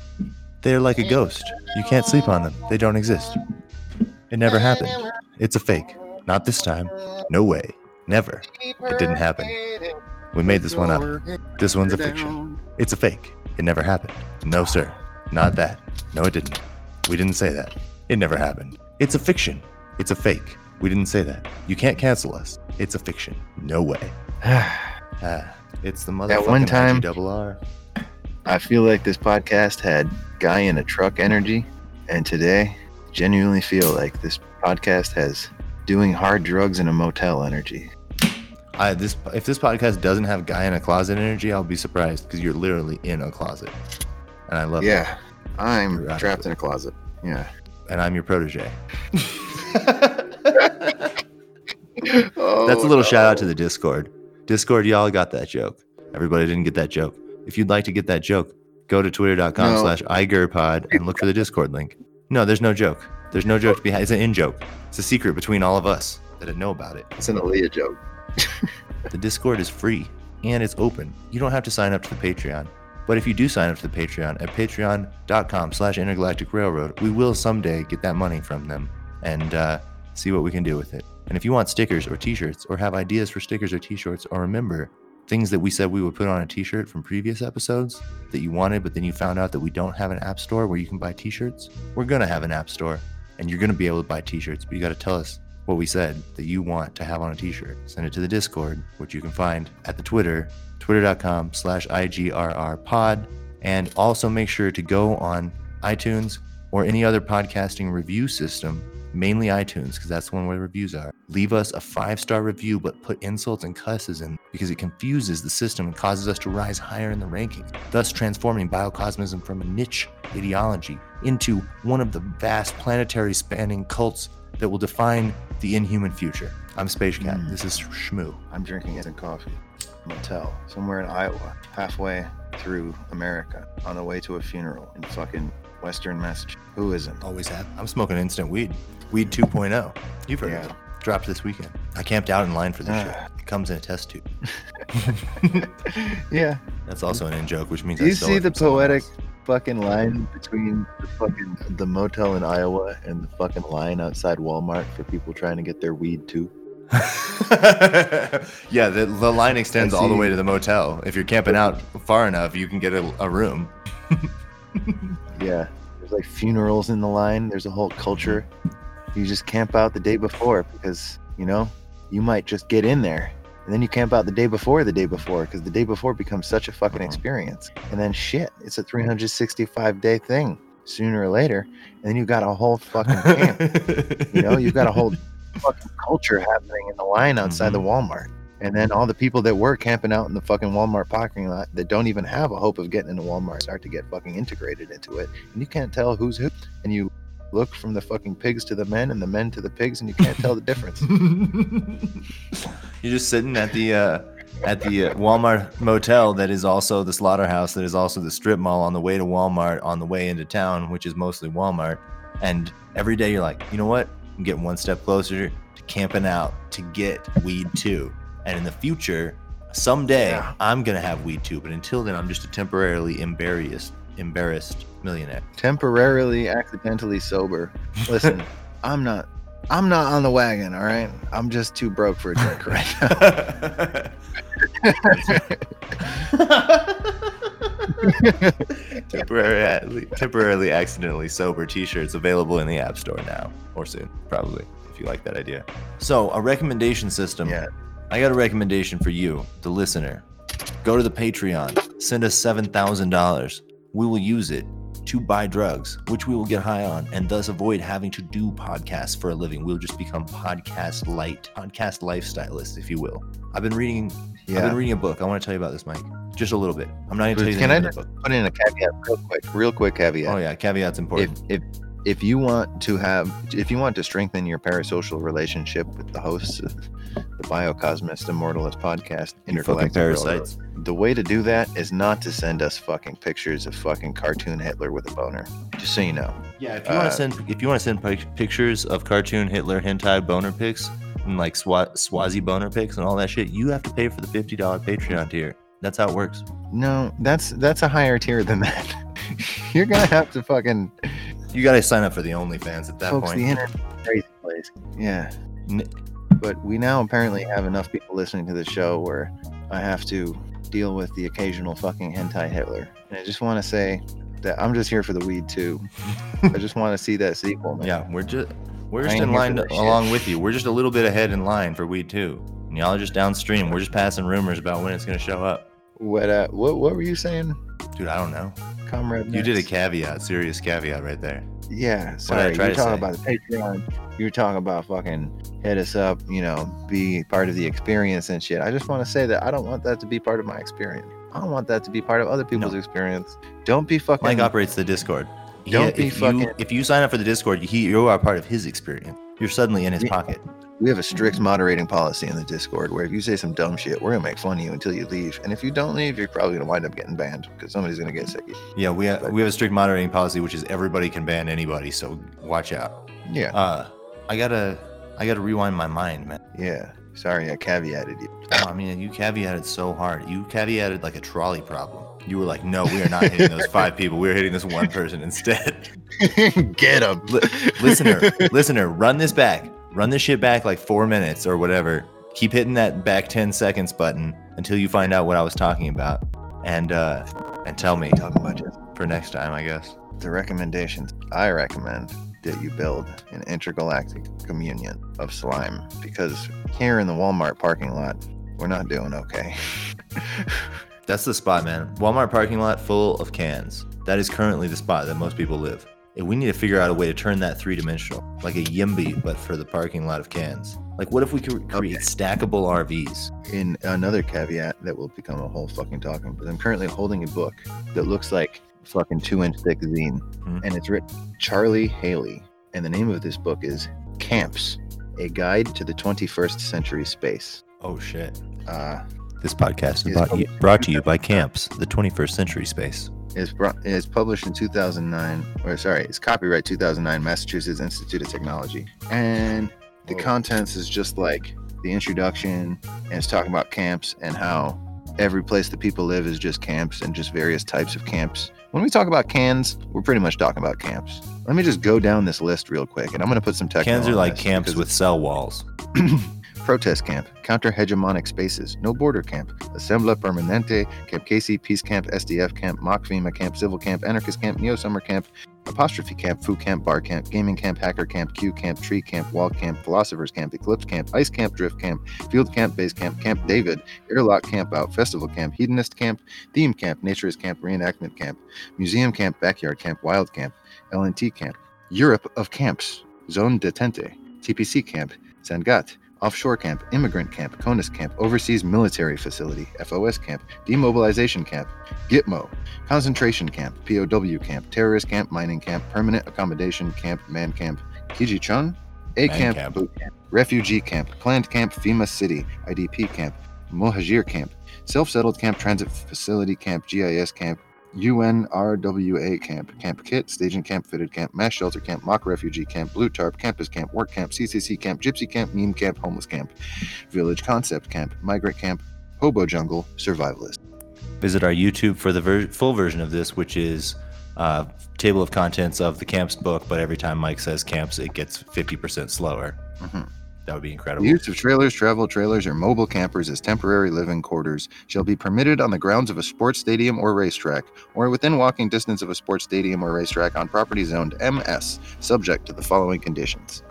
They are like a ghost. You can't sleep on them. They don't exist. It never happened. It's a fake. Not this time. No way. Never. It didn't happen. We made this one up. This one's a fiction. It's a fake. It never happened. No, sir. Not that. No, it didn't. We didn't say that. It never happened. It's a fiction. It's a fake. We didn't say that. You can't cancel us. It's a fiction. No way. Ah, it's the motherfucking one time- double R. I feel like this podcast had guy in a truck energy, and today, genuinely feel like this podcast has doing hard drugs in a motel energy. I this if this podcast doesn't have guy in a closet energy, I'll be surprised because you're literally in a closet, and I love it. Yeah, I'm You're trapped in a closet. Yeah. And I'm your protege. Oh, That's a little shout out to the Discord. Discord, y'all got that joke. Everybody didn't get that joke. If you'd like to get that joke, go to twitter.com No. slash igerpod and look for the Discord link. No, there's no joke. There's no joke to be had. It's an in joke. It's a secret between all of us that didn't know about it. It's an Aaliyah joke. The Discord is free and it's open. You don't have to sign up to the Patreon. But if you do sign up to the Patreon at patreon.com slash intergalactic railroad, we will someday get that money from them and uh, see what we can do with it. And if you want stickers or t-shirts or have ideas for stickers or t-shirts or remember things that we said we would put on a t-shirt from previous episodes that you wanted, but then you found out that we don't have an app store where you can buy t-shirts, we're going to have an app store and you're going to be able to buy t-shirts, but you got to tell us what we said that you want to have on a t-shirt. Send it to the Discord, which you can find at the Twitter, twitter.com slash IGRR pod. And also make sure to go on iTunes or any other podcasting review system, mainly iTunes, because that's the one where the reviews are. Leave us a five-star review, but put insults and cusses in because it confuses the system and causes us to rise higher in the rankings, thus transforming biocosmism from a niche ideology into one of the vast planetary spanning cults that will define the inhuman future. I'm Space Cat. Mm. This is Shmoo. I'm drinking instant coffee. Motel somewhere in Iowa, halfway through America, on the way to a funeral in fucking Western Massachusetts. Who isn't? Always have. I'm smoking instant weed. Weed 2.0. You've heard Yeah. of it. Dropped this weekend. I camped out in line for this shit. Ah. It comes in a test tube. yeah. That's also an in joke, which means Do I you see the poetic. Fucking line between the fucking the motel in Iowa and the fucking line outside Walmart for people trying to get their weed too? yeah, the, the line extends all the way to the motel. If you're camping out far enough, you can get a, a room. Yeah. There's like funerals in the line. There's a whole culture. You just camp out the day before because, you know, you might just get in there And then you camp out the day before the day before because the day before becomes such a fucking Mhm. experience. And then shit, it's a 365 day thing sooner or later. And then you've got a whole fucking camp. You know, you've got a whole fucking culture happening in the line outside the Walmart. And then all the people that were camping out in the fucking Walmart parking lot that don't even have a hope of getting into Walmart start to get fucking integrated into it. And you can't tell who's who. And you look from the fucking pigs to the men and the men to the pigs and you can't tell the difference. You're just sitting at the uh, at the uh, Walmart motel that is also the slaughterhouse that is also the strip mall on the way to Walmart on the way into town, which is mostly Walmart. And every day you're like, you know what? I'm getting one step closer to camping out to get weed too. And in the future, someday Yeah. I'm gonna have weed too. But until then, I'm just a temporarily embarrassed embarrassed millionaire. Temporarily accidentally sober. Listen, I'm not I'm not on the wagon, all right? I'm just too broke for a drink right now. temporarily, temporarily accidentally sober t-shirts available in the app store now or soon probably if you like that idea so a recommendation system Yeah. i got a recommendation for you the listener go to the patreon send us $7000 we will use it to buy drugs which we will get high on and thus avoid having to do podcasts for a living we'll just become podcast light podcast lifestylists if you will i've been reading Yeah. i've been reading a book i want to tell you about this mike just a little bit i'm not going to tell you Can I book Put in a caveat real quick, real quick caveat. Oh yeah, caveat's important. if if you want to have if you want to strengthen your parasocial relationship with the hosts the biocosmist immortalist podcast You intergalactic parasites. Railroad, the way to do that is not to send us fucking pictures of fucking cartoon hitler with a boner just so you know Yeah, if you want Uh, to send if you want to send pic- pictures of cartoon Hitler hentai boner pics and like Swa- Swazi boner pics and all that shit, you have to pay for the fifty dollar Patreon tier. That's how it works. no that's that's a higher tier than that you're gonna have to fucking You got to sign up for the OnlyFans at that folks the point. internet crazy place yeah N- but we now apparently have enough people listening to the show where I have to deal with the occasional fucking hentai Hitler. And I just want to say that I'm just here for the weed too. I just want to see that sequel, man. yeah, we're just we're just in line shit. along with you. We're just a little bit ahead in line for weed too. And y'all are just downstream. We're just passing rumors about when it's gonna show up. What uh, what what were you saying, Dude, I don't know. comrade? You did a caveat, serious caveat right there. Yeah, sorry. You're talking say? about the Patreon. You're talking about fucking hit us up, you know, be part of the experience and shit. I just want to say that I don't want that to be part of my experience. I don't want that to be part of other people's experience. Don't be fucking. Mike operates the Discord. Don't be if fucking- You, if you sign up for the Discord, he, you are part of his experience. You're suddenly in his Yeah. pocket. We have a strict moderating policy in the Discord where if you say some dumb shit, we're gonna make fun of you until you leave. And if you don't leave, you're probably gonna wind up getting banned because somebody's gonna get sick. Yeah, we have, we have a strict moderating policy, which is everybody can ban anybody. So watch out. Yeah, Uh, I gotta I gotta rewind my mind, man. yeah. Sorry, I caveated you. Oh, I mean, you caveated so hard. You caveated like a trolley problem. You were like, no, we are not hitting those five people. We're hitting this one person instead. get him, Li- listener, listener, run this back. Run this shit back like four minutes or whatever. Keep hitting that back 10 seconds button until you find out what I was talking about. And uh and tell me Talking about just for next time, I guess. the recommendations. I recommend that you build an intergalactic communion of slime because here in the Walmart parking lot, we're not doing okay. That's the spot, man. Walmart parking lot full of cans. That is currently the spot that most people live. And we need to figure out a way to turn that three dimensional, like a Yimby, but for the parking lot of cans. Like, what if we could create stackable RVs? in another caveat that will become a whole fucking talking, but I'm currently holding a book that looks like fucking two inch thick zine, Mhm. and it's written Charlie Hailey, and the name of this book is Camps: A Guide to the 21st Century Space. Oh shit! Uh, This podcast is Is brought, brought to you by Camps, the 21st Century Space. Is brought is published in 2009, or sorry, it's copyright 2009, Massachusetts Institute of Technology, and the Whoa. contents is just like the introduction, and it's talking about camps and how every place that people live is just camps and just various types of camps. When we talk about cans, we're pretty much talking about camps. Let me just go down this list real quick, and I'm going to put some text. Cans are like camps with cell walls. Protest Camp, Counter Hegemonic Spaces, No Border Camp, Assembla Permanente, Camp Casey, Peace Camp, SDF Camp, Mock FEMA Camp, Civil Camp, Anarchist Camp, Neo Summer Camp, Apostrophe Camp, Foo Camp, Bar Camp, Gaming Camp, Hacker Camp, Q Camp, Tree Camp, Wall Camp, Philosophers Camp, Eclipse Camp, Ice Camp, Drift Camp, Field Camp, Base Camp, Camp David, Airlock Camp Out, Festival Camp, Hedonist Camp, Theme Camp, Naturist Camp, Reenactment Camp, Museum Camp, Backyard Camp, Wild Camp, LNT Camp, Europe of Camps, Zone Detente, TPC Camp, Sangat, Offshore Camp, Immigrant Camp, CONUS Camp, Overseas Military Facility, FOS Camp, Demobilization Camp, Gitmo, Concentration Camp, POW Camp, Terrorist Camp, Mining Camp, Permanent Accommodation Camp, Man Camp, Kijichun, A Camp, Camp. Boot Camp, Refugee Camp, Planned Camp, FEMA City, IDP Camp, Mohajir Camp, Self Settled Camp, Transit Facility Camp, GIS Camp, UNRWA Camp, Camp Kit, Staging Camp, Fitted Camp, Mass Shelter Camp, Mock Refugee Camp, Blue Tarp, Campus Camp, Work Camp, CCC Camp, Gypsy Camp, Meme Camp, Homeless Camp, Village Concept Camp, Migrant Camp, Hobo Jungle, Survivalist. Visit our YouTube for the ver- full version of this, which is uh, table of contents of the camps book. But every time Mike says camps, it gets 50% slower. Mhm. That would be The incredible. use of trailers, travel trailers, or mobile campers as temporary living quarters shall be permitted on the grounds of a sports stadium or racetrack, or within walking distance of a sports stadium or racetrack on property zoned MS, subject to the following conditions.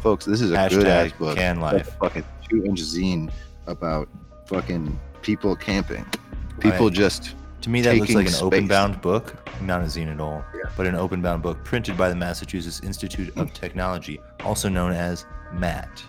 Folks, this is a good ass book. can a life. fucking two inch zine about fucking people camping. People Right. just To me, that looks like an space. open bound book, not a zine at all, Yeah. but an open bound book printed by the Massachusetts Institute of Technology, also known as MAT.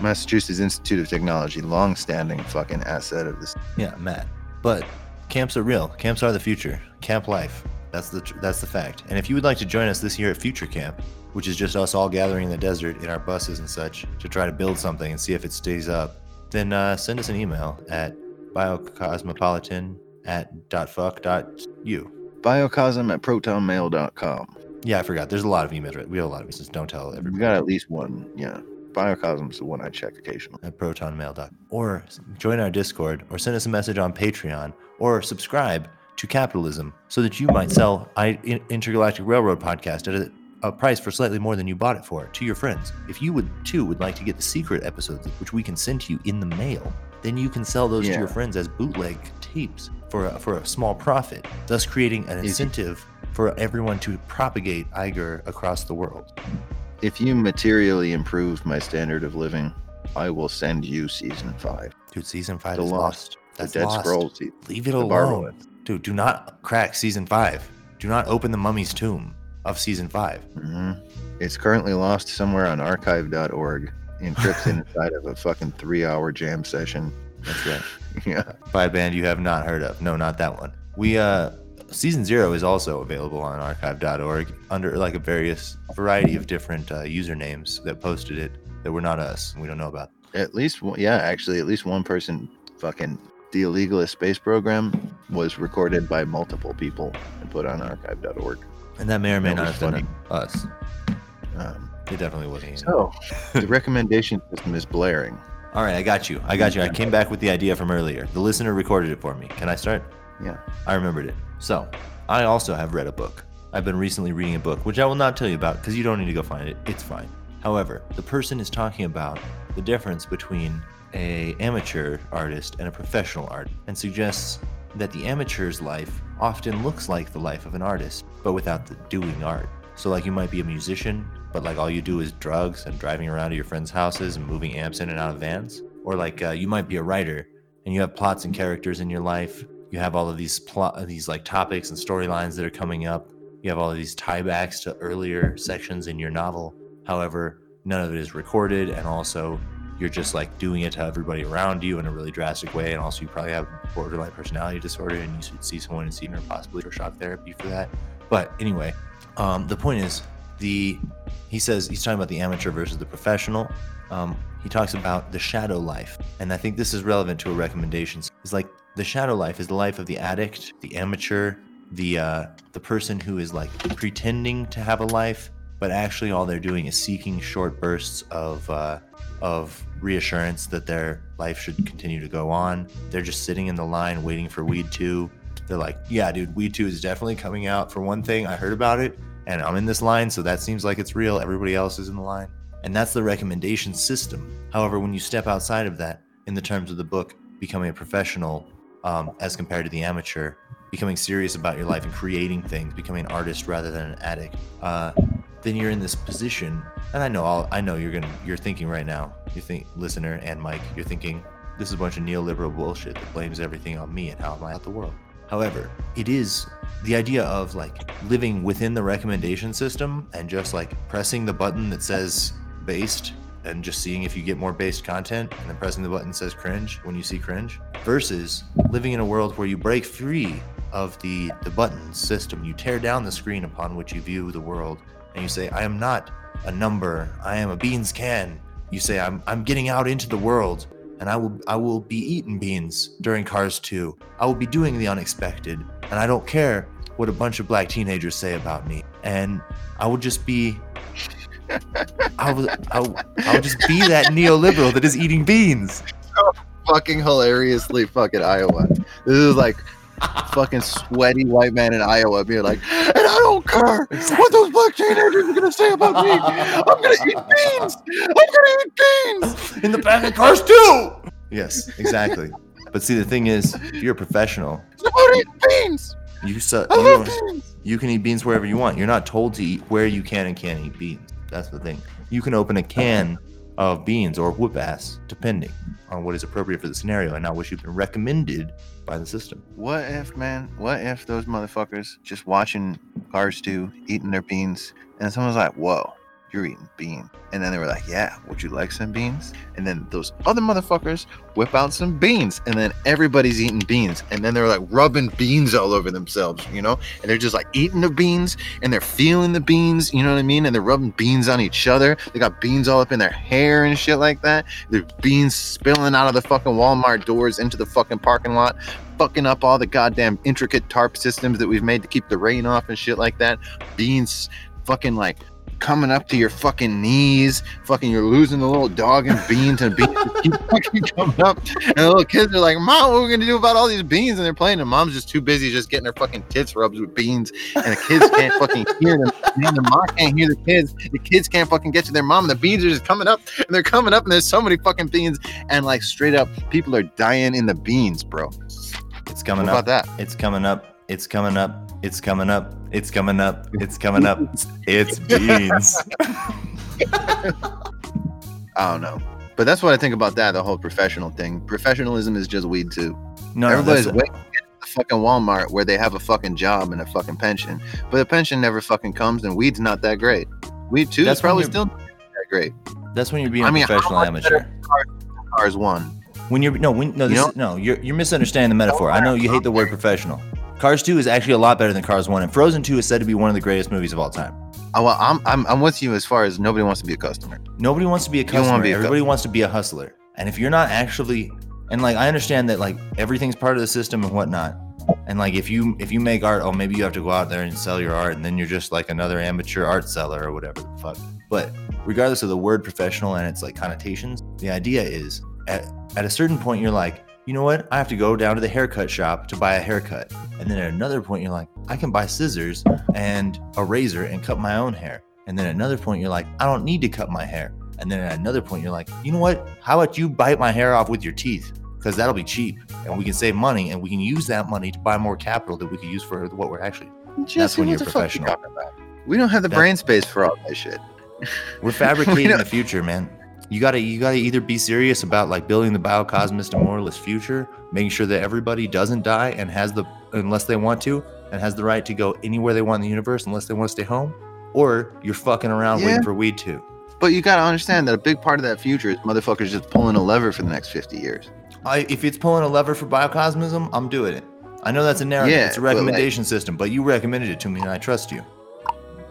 Massachusetts Institute of Technology, long standing fucking asset of this. Yeah, Matt. But camps are real. Camps are the future. Camp life. That's the tr- that's the fact. And if you would like to join us this year at Future Camp, which is just us all gathering in the desert in our buses and such to try to build something and see if it stays up, then uh, send us an email at biocosmopolitan at dot fuck dot u. Biocosm at protonmail.com. Yeah, I forgot. There's a lot of emails. Right? We have a lot of emails. Don't tell everybody. We got at least one. Yeah. Biocosm's the one I check occasionally. at protonmail.com or join our discord or send us a message on patreon or subscribe to capitalism so that you might sell I, intergalactic railroad podcast at a, a price for slightly more than you bought it for to your friends if you would too would like to get the secret episodes which we can send to you in the mail then you can sell those to your friends as bootleg tapes for a, for a small profit thus creating an incentive for everyone to propagate Iger across the world If you materially improve my standard of living, I will send you season five. dude season five The is Lost. lost that's the Dead lost. Scrolls. Leave it the alone. Barbarous. Dude, do not crack season five. Do not open the mummy's tomb of season five. mm-hmm. It's currently lost somewhere on archive.org, encrypted inside of a fucking three hour jam session. That's right. Yeah. By a band you have not heard of. No, not that one. We uh season zero is also available on archive.org under like a various variety of different uh, usernames that posted it that were not us we don't know about. At least, one, yeah, actually, at least one person fucking. The Illegalist Space Program was recorded by multiple people and put on archive.org. And that may or may That not have been funny. us. Um, It definitely wasn't. So, the recommendation system is blaring. All right, I got you. I got you. I came back with the idea from earlier. The listener recorded it for me. Can I start? Yeah. I remembered it. So, I also have read a book. I've been recently reading a book, which I will not tell you about because you don't need to go find it. It's fine. However, the person is talking about the difference between a amateur artist and a professional artist and suggests that the amateur's life often looks like the life of an artist, but without the doing art. So like you might be a musician, but like all you do is drugs and driving around to your friends' houses and moving amps in and out of vans. Or like uh, you might be a writer and you have plots and characters in your life. You have all of these plot, these like topics and storylines that are coming up. You have all of these tiebacks to earlier sections in your novel. However, none of it is recorded, and also you're just like doing it to everybody around you in a really drastic way. And also, you probably have borderline personality disorder, and you should see someone and see or possibly for shock therapy for that. But anyway, um, the point is, the he says he's talking about the amateur versus the professional. Um, he talks about the shadow life, and I think this is relevant to a recommendation. It's like the shadow life is the life of the addict, the amateur, the uh, the person who is like pretending to have a life, but actually all they're doing is seeking short bursts of uh, of reassurance that their life should continue to go on. They're just sitting in the line waiting for Weed Two. They're like, yeah, dude, Weed Two is definitely coming out. For one thing, I heard about it, and I'm in this line, so that seems like it's real. Everybody else is in the line, And that's the recommendation system. However, when you step outside of that, in the terms of the book, becoming a professional um, as compared to the amateur, becoming serious about your life and creating things, becoming an artist rather than an addict, uh, then you're in this position. And I know, I'll, I know you're gonna, you're thinking right now, you think, listener and Mike, you're thinking, this is a bunch of neoliberal bullshit that blames everything on me and how am I out the world. However, it is the idea of like living within the recommendation system and just like pressing the button that says based and just seeing if you get more based content and then pressing the button that says cringe when you see cringe versus living in a world where you break free of the the button system. You tear down the screen upon which you view the world and you say i am not a number. I am a beans can. You say i'm i'm getting out into the world and i will i will be eating beans during cars 2 i will be doing the unexpected and i don't care what a bunch of black teenagers say about me. And i will just be I would, I would, I would just be that neoliberal that is eating beans. fucking hilariously fucking Iowa. This is like fucking sweaty white man in Iowa being like, and I don't care what those black teenagers are gonna say about me. I'm gonna eat beans. I'm gonna eat beans. In the back of cars too. Yes, exactly. But see, the thing is, if you're a professional, eat beans. you su- you, beans. you can eat beans wherever you want. You're not told to eat where you can and can't eat beans. That's the thing. You can open a can of beans or whoop ass, depending on what is appropriate for the scenario and not what you've been recommended by the system. What if, man? What if those motherfuckers just watching Cars 2, eating their beans, and someone's like, whoa, you're eating beans. And then they were like, yeah, would you like some beans? And then those other motherfuckers whip out some beans, and then everybody's eating beans. And then they're like rubbing beans all over themselves, you know? And they're just like eating the beans, and they're feeling the beans, you know what I mean? And they're rubbing beans on each other. They got beans all up in their hair and shit like that. There's beans spilling out of the fucking Walmart doors into the fucking parking lot fucking up all the goddamn intricate tarp systems that we've made to keep the rain off and shit like that. Beans fucking like coming up to your fucking knees. Fucking you're losing the little dog and beans and beans keep fucking coming up. And the little kids are like, Mom, what are we gonna do about all these beans? And they're playing and mom's just too busy just getting her fucking tits rubbed with beans. And the kids can't fucking hear them. And the mom can't hear the kids. The kids can't fucking get to their mom. And The beans are just coming up and they're coming up and there's so many fucking beans. And like straight up, people are dying in the beans, bro. It's What coming about that? It's coming up. It's coming up. It's coming up. It's coming up. It's coming up. It's beans. I don't know. But that's what I think about that, the whole professional thing. Professionalism is just weed too. No, no, Everybody's that's- waiting at the fucking Walmart where they have a fucking job and a fucking pension. But the pension never fucking comes and weed's not that great. Weed too That's is probably still not that great. that's when you're being I a mean, how professional much amateur. better- Cars one. When you're no, when, no, You know- no, you're you're misunderstanding the metaphor. I know you hate the word professional. Cars 2 is actually a lot better than Cars 1, and Frozen 2 is said to be one of the greatest movies of all time. Oh, well, I'm, I'm I'm with you as far as nobody wants to be a customer. Nobody wants to be a customer. be a Everybody customer. wants to be a hustler. And if you're not actually, and like I understand that like everything's part of the system and whatnot. And like if you if you make art, oh maybe you have to go out there and sell your art, and then you're just like another amateur art seller or whatever the fuck. But regardless of the word professional and its like connotations, the idea is at at a certain point you're like, you know what? I have to go down to the haircut shop to buy a haircut. And then at another point you're like, I can buy scissors and a razor and cut my own hair. And then at another point you're like, I don't need to cut my hair. And then at another point you're like, you know what? How about you bite my hair off with your teeth? Because that'll be cheap and we can save money and we can use that money to buy more capital that we could use for what we're actually. Jesse, when you're you professional. talking about? We don't have the That- brain space for all that shit. We're fabricating the future, man. You gotta you gotta either be serious about like building the biocosmist immortalist future, making sure that everybody doesn't die and has the unless they want to, and has the right to go anywhere they want in the universe unless they want to stay home, or you're fucking around Yeah. waiting for weed to. But you gotta understand that a big part of that future is motherfuckers just pulling a lever for the next 50 years. I, if it's pulling a lever for biocosmism, I'm doing it. I know that's a narrative, Yeah, it's a but, like- recommendation system, but you recommended it to me and I trust you.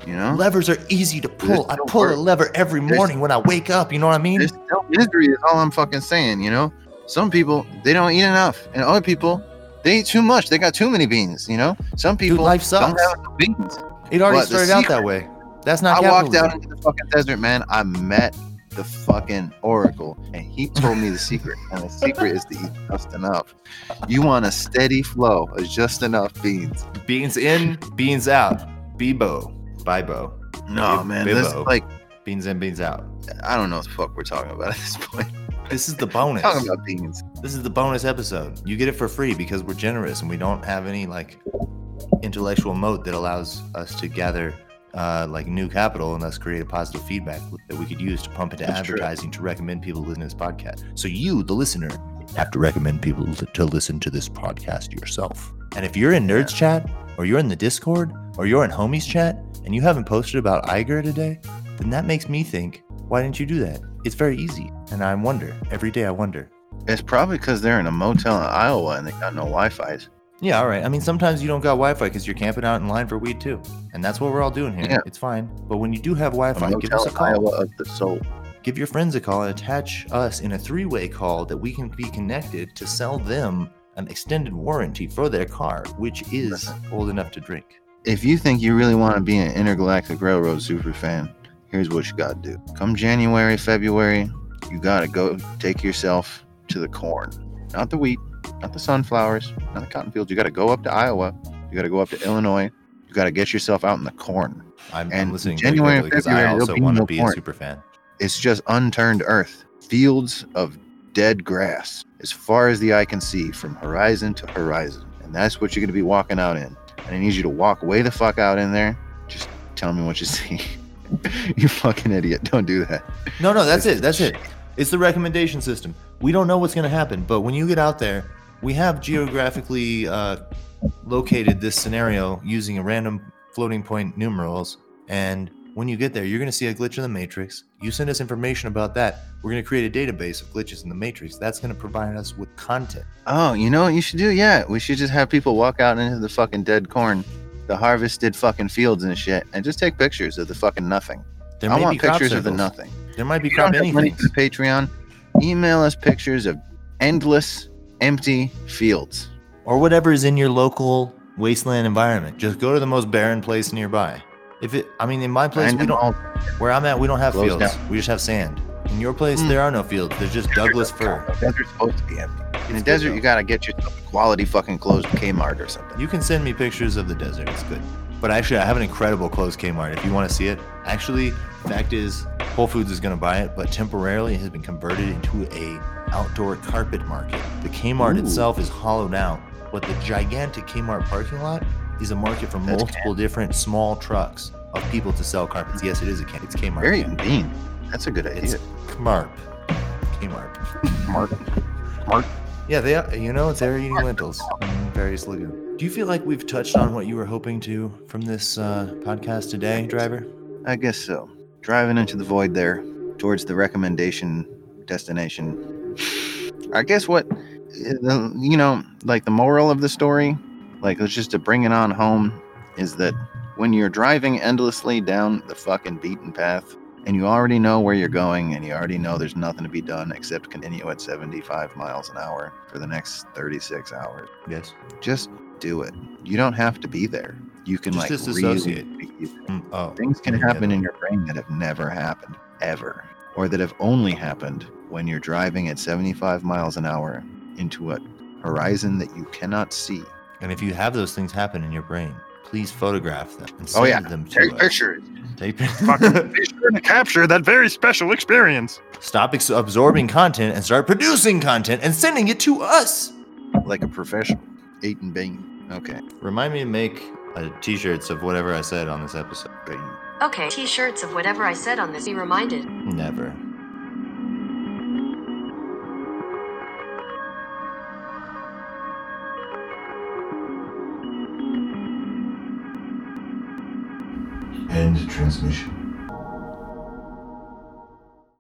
You know? Levers are easy to pull. I pull a lever every There's- morning when I wake up. You know what I mean? There's no misery is all I'm fucking saying, you know? Some people they don't eat enough. And other people they eat too much. They got too many beans, you know? Some Dude, people life don't sucks. have enough beans. It already But started out that way. That's not I walked out into the fucking desert, man. I met the fucking oracle and he told me the secret. And the secret is to eat just enough. You want a steady flow of just enough beans. Beans in, beans out. Bebo. Bibo. No, Bib- man. This is like Beans in, beans out. I don't know what the fuck we're talking about at this point. This is the bonus. talking about beans. This is the bonus episode. You get it for free because we're generous and we don't have any like intellectual moat that allows us to gather uh, like new capital and thus create a positive feedback that we could use to pump into That's true. advertising to recommend people listen to this podcast. So you, the listener, have to recommend people to to listen to this podcast yourself. And if you're in Nerds Chat or you're in the Discord or you're in Homies Chat and you haven't posted about Iger today, then that makes me think, why didn't you do that? It's very easy. And I wonder, every day I wonder. It's probably because they're in a motel in Iowa and they got no Wi-Fi's. Yeah, all right. I mean, sometimes you don't got Wi-Fi because you're camping out in line for weed too, and that's what we're all doing here. Yeah. It's fine. But when you do have Wi-Fi, give us a call. Iowa of the soul. Give your friends a call and attach us in a three-way call that we can be connected to sell them an extended warranty for their car, which is old enough to drink. If you think you really want to be an Intergalactic Railroad super fan, here's what you got to do. Come January, February, you got to go take yourself to the corn. Not the wheat, not the sunflowers, not the cotton fields. You got to go up to Iowa. You got to go up to Illinois. You got to get yourself out in the corn. I'm, I'm listening January and because I also want to be a super fan. It's just unturned earth, fields of dead grass as far as the eye can see from horizon to horizon. And that's what you're going to be walking out in. And I need you to walk way the fuck out in there. Just tell me what you see. you fucking idiot. Don't do that. No, no, that's it. That's it. It's the recommendation system. We don't know what's going to happen, but when you get out there, we have geographically uh, located this scenario using a random floating point numerals. And when you get there, you're going to see a glitch in the matrix. You send us information about that. We're going to create a database of glitches in the matrix. That's going to provide us with content. Oh, you know what you should do? Yeah, we should just have people walk out into the fucking dead corn, the harvested fucking fields and shit, and just take pictures of the fucking nothing. There I want pictures of the nothing. There might be If you crop don't money anything. for Patreon, email us pictures of endless, empty fields. or whatever is in your local wasteland environment. Just go to the most barren place nearby. If it, I mean, in my place, we don't. Where I'm at, we don't have fields. down. We just have sand. In your place, Hmm. there are no fields. There's just Douglas fir. The desert's supposed to be empty. In the desert, though. you gotta get yourself a quality fucking closed Kmart or something. You can send me pictures of the desert. It's good. But actually, I have an incredible closed Kmart. If you want to see it, actually, fact is, Whole Foods is to buy it, but temporarily it has been converted into a outdoor carpet market. The Kmart Ooh. itself is hollowed out, but the gigantic Kmart parking lot is a market for That's multiple different small trucks of people to sell carpets. Yes, it is a K- it's Kmart. Very convenient. That's a good idea. It's. Kmart. Kmart. Mark. Mark. Yeah, they are. You know, it's they're eating lentils in various lagoons. Do you feel like we've touched on what you were hoping to from this uh, podcast today, driver? I guess so. Driving into the void there, towards the recommendation destination. I guess what, you know, like the moral of the story, like it's just to bring it on home, is that when you're driving endlessly down the fucking beaten path, and you already know where you're going, and you already know there's nothing to be done except continue at 75 miles an hour for the next 36 hours, Yes. just do it. You don't have to be there. You can Just like disassociate. really Mm, oh, Things can happen in your brain that have never happened, ever, or that have only happened when you're driving at 75 miles an hour into a horizon that you cannot see. And if you have those things happen in your brain, please photograph them and Oh, send yeah. them to Take us. pictures. Take be sure to capture that very special experience. Stop ex- absorbing content and start producing content and sending it to us. Like a professional. Eight and Bane. Okay. Remind me to make uh, t-shirts of whatever I said on this episode. Bane. Okay, t shirts of whatever I said on this. Be reminded. Never. End transmission.